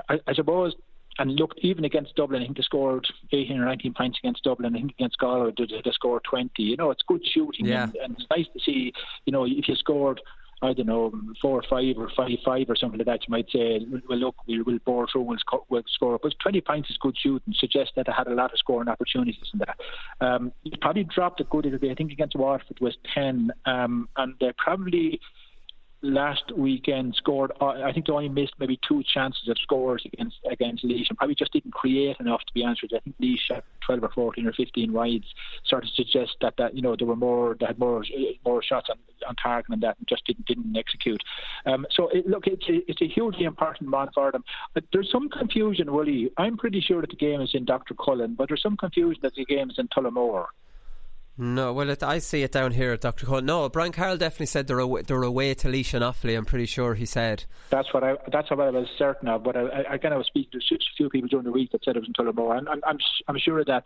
I, I suppose and look, even against Dublin, I think they scored 18 or 19 points against Dublin. I think against Galway, they, they scored 20. You know, it's good shooting. Yeah. And, and it's nice to see, you know, if you scored, I don't know, four or five or five five or something like that, you might say, well, look, we'll, we'll bore through, we'll, sco- we'll score. But 20 points is good shooting, suggests that they had a lot of scoring opportunities in that. Um, you probably dropped a good little bit. I think against Waterford was 10, um, and they probably last weekend scored. I think they only missed maybe two chances of scores against against Laois, and probably just didn't create enough to be answered. I think Laois shot 12 or 14 or 15 wides, sort of suggest that that you know there were more, they had more more shots on, on target than that, and just didn't didn't execute. Um, so it, look, it's a, it's a hugely important one for them. But there's some confusion, Willie. I'm pretty sure that the game is in Dr. Cullen, but there's some confusion that the game is in Tullamore. No, well, it, I see it down here at Dr. Cole. No, Brian Carroll definitely said they're away, they're away to Laois and Offaly. I'm pretty sure he said. That's what I that's what I was certain of. But I, I kind of was speaking to a few people during the week that said it was in Tullamore, and I'm I'm, I'm sure of that.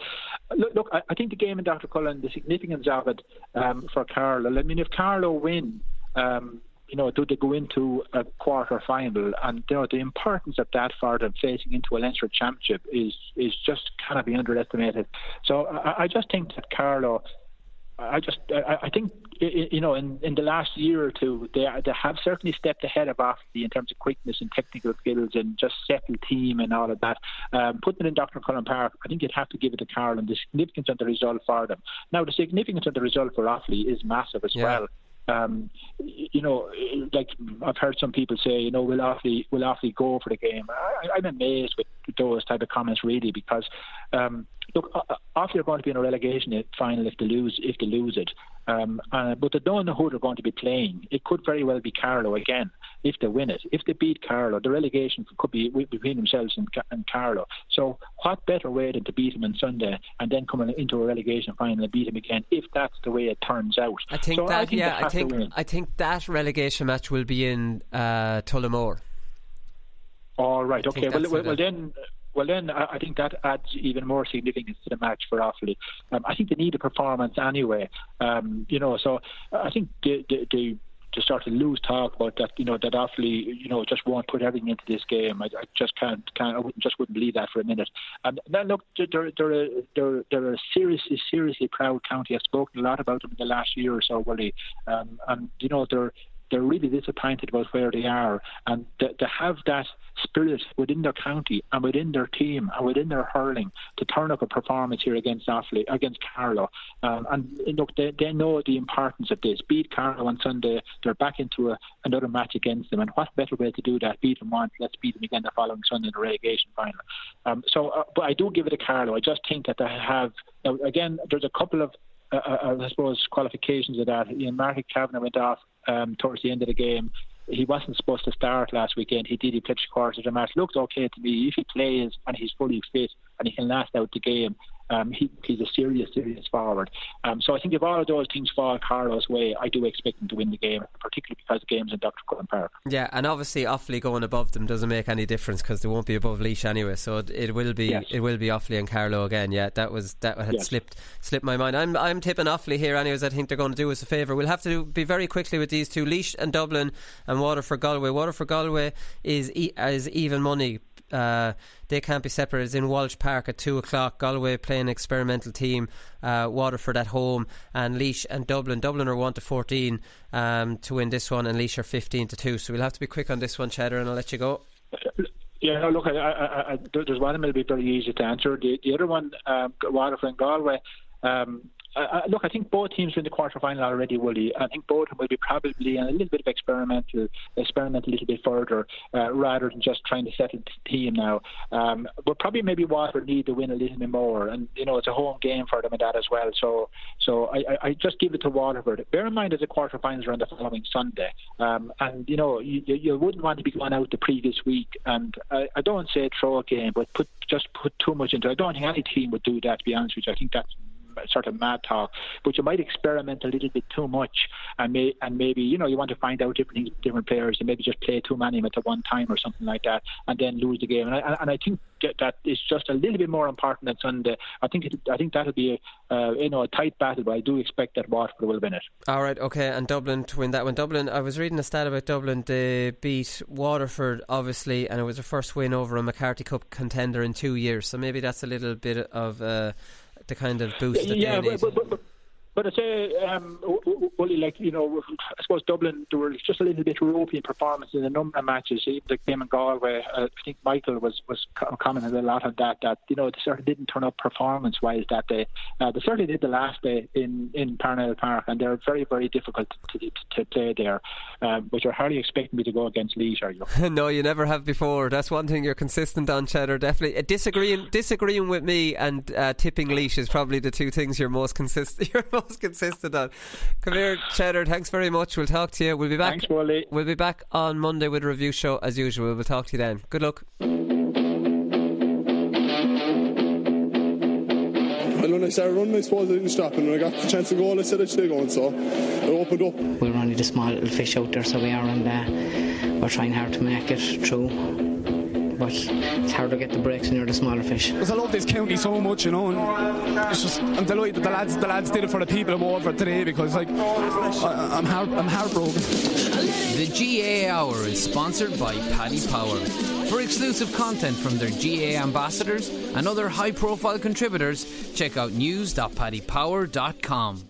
Look, look I, I think the game in Dr. Cullen, the significance of it um, for Carlow. I mean, if Carlow win. Um, you know, do they go into a quarter final? And you know, the importance of that for them facing into a Leinster championship is is just cannot be underestimated. So I, I just think that Carlow. I just, I, I think, you know, in, in the last year or two, they they have certainly stepped ahead of Offaly in terms of quickness and technical skills and just settled team and all of that. Um, putting it in Dr. Cullen Park, I think you'd have to give it to Carl and the significance of the result for them. Now, the significance of the result for Offaly is massive as Yeah. well um, you know, like I've heard some people say, you know, we'll Offaly will Offaly go for the game? I, I'm amazed with those type of comments really because um, look, Offaly are going to be in a relegation final if they lose if they lose it, um, uh, but they don't know who they're going to be playing. It could very well be Carlow again if they win it. If they beat Carlow, the relegation could be between themselves and, and Carlow. So what better way than to beat them on Sunday and then come into a relegation final and beat them again if that's the way it turns out. I think so that I think yeah, I think. I think that relegation match will be in uh, Tullamore. All right. I Okay. Well, well, well then. Well, then I I think that adds even more significance to the match for Offaly. Um, I think they need a performance anyway. Um, you know, so I think the the, the to start to lose talk about that, you know, that Offaly, you know, just won't put everything into this game. I, I just can't, can't, I wouldn't, just wouldn't believe that for a minute. And then look, they're they're a, they're, they're a seriously, seriously proud county. I've spoken a lot about them in the last year or so, Willie. Um, and you know, they're they're really disappointed about where they are, and to, to have that spirit within their county and within their team and within their hurling to turn up a performance here against Offaly, against Carlow. Um, and look, they, they know the importance of this. Beat Carlow on Sunday, they're back into a, another match against them. And what better way to do that? Beat them once, let's beat them again the following Sunday in the relegation final. Um, so, uh, but I do give it a Carlow. I just think that they have, now, again, there's a couple of uh, uh, I suppose qualifications of that. Ian Marty Kavanagh went off um, towards the end of the game. He wasn't supposed to start last weekend. He did. He pitched quarter of the match. Looked okay to me. If he plays and he's fully fit and he can last out the game, um, he, he's a serious, serious forward. Um, so I think if all of those things fall Carlow's way, I do expect them to win the game, particularly because the game's in Dr. Cullen Park. Yeah, and obviously Offaly going above them doesn't make any difference because they won't be above Laois anyway. So it, it will be yes. it will be Offaly and Carlow again. Yeah, that was that had yes. slipped slipped my mind. I'm I'm tipping Offaly here. Anyways, I think they're going to do us a favour. We'll have to do, be very quickly with these two: Laois and Dublin, and Waterford Galway. Waterford Galway is is even money uh, they can't be separated. It's in Walsh Park at two o'clock. Galway playing experimental team. Uh, Waterford at home, and Laois and Dublin. Dublin are one to fourteen um, to win this one, and Laois are fifteen to two. So we'll have to be quick on this one, Cheddar, and I'll let you go. Yeah, no, look, I, I, I, there's one that'll be very easy to answer. The, the other one, um, Waterford and Galway. Um, uh, look, I think both teams are in the quarterfinal already, Willie. I think both will be probably a little bit of experimental, experiment a little bit further, uh, rather than just trying to settle the team now. Um, but probably maybe Waterford need to win a little bit more, and you know it's a home game for them and that as well. So, so I, I just give it to Waterford. Bear in mind that the quarterfinals are on the following Sunday, um, and you know you, you wouldn't want to be going out the previous week. And I, I don't say throw a game, but put just put too much into. it. I don't think any team would do that. To be honest with you, I think that's sort of mad talk. But you might experiment a little bit too much, and may and maybe you know you want to find out different things, different players, and maybe just play too many at one time or something like that, and then lose the game. And I, and I think that is just a little bit more important than Sunday. I think it, I think that'll be a uh, you know a tight battle, but I do expect that Waterford will win it. All right, okay, and Dublin to win that one. Dublin, I was reading a stat about Dublin. They beat Waterford obviously, and it was the first win over a MacCarthy Cup contender in two years. So maybe that's a little bit of. Uh, the kind of boost the yeah. But, but, but, but I say, um, Willie, like you know, I suppose Dublin there was just a little bit ropey in performance in a number of matches. Even the game in Galway, uh, I think Michael was was commenting a lot on that. That you know they sort of didn't turn up performance wise that day. Uh, they certainly did the last day in in Parnell Park, and they're very very difficult to, to, to play there. Um, but you're hardly expecting me to go against Laois, are you? no, you never have before. That's one thing you're consistent on, Cheddar. Definitely uh, disagreeing disagreeing with me and uh, tipping Laois is probably the two things you're most consistent. consistent on. Come here, Cheddar. Thanks very much. We'll talk to you. We'll be back. Thanks, Wally. We'll be back on Monday with a review show as usual. We'll talk to you then. Good luck. And when I started running, I suppose I didn't stop. And when I got the chance to go, I said I should going. So it opened up. We're only the small little fish out there, so we are, and uh, we're trying hard to make it through but it's hard to get the breaks when you're the smaller fish. Because I love this county so much, you know, and it's just I'm delighted that the lads the lads did it for the people of Waterford today because like I, am heart, I'm heartbroken. The GAA Hour is sponsored by Paddy Power. For exclusive content from their GAA ambassadors and other high-profile contributors, check out news.paddypower.com.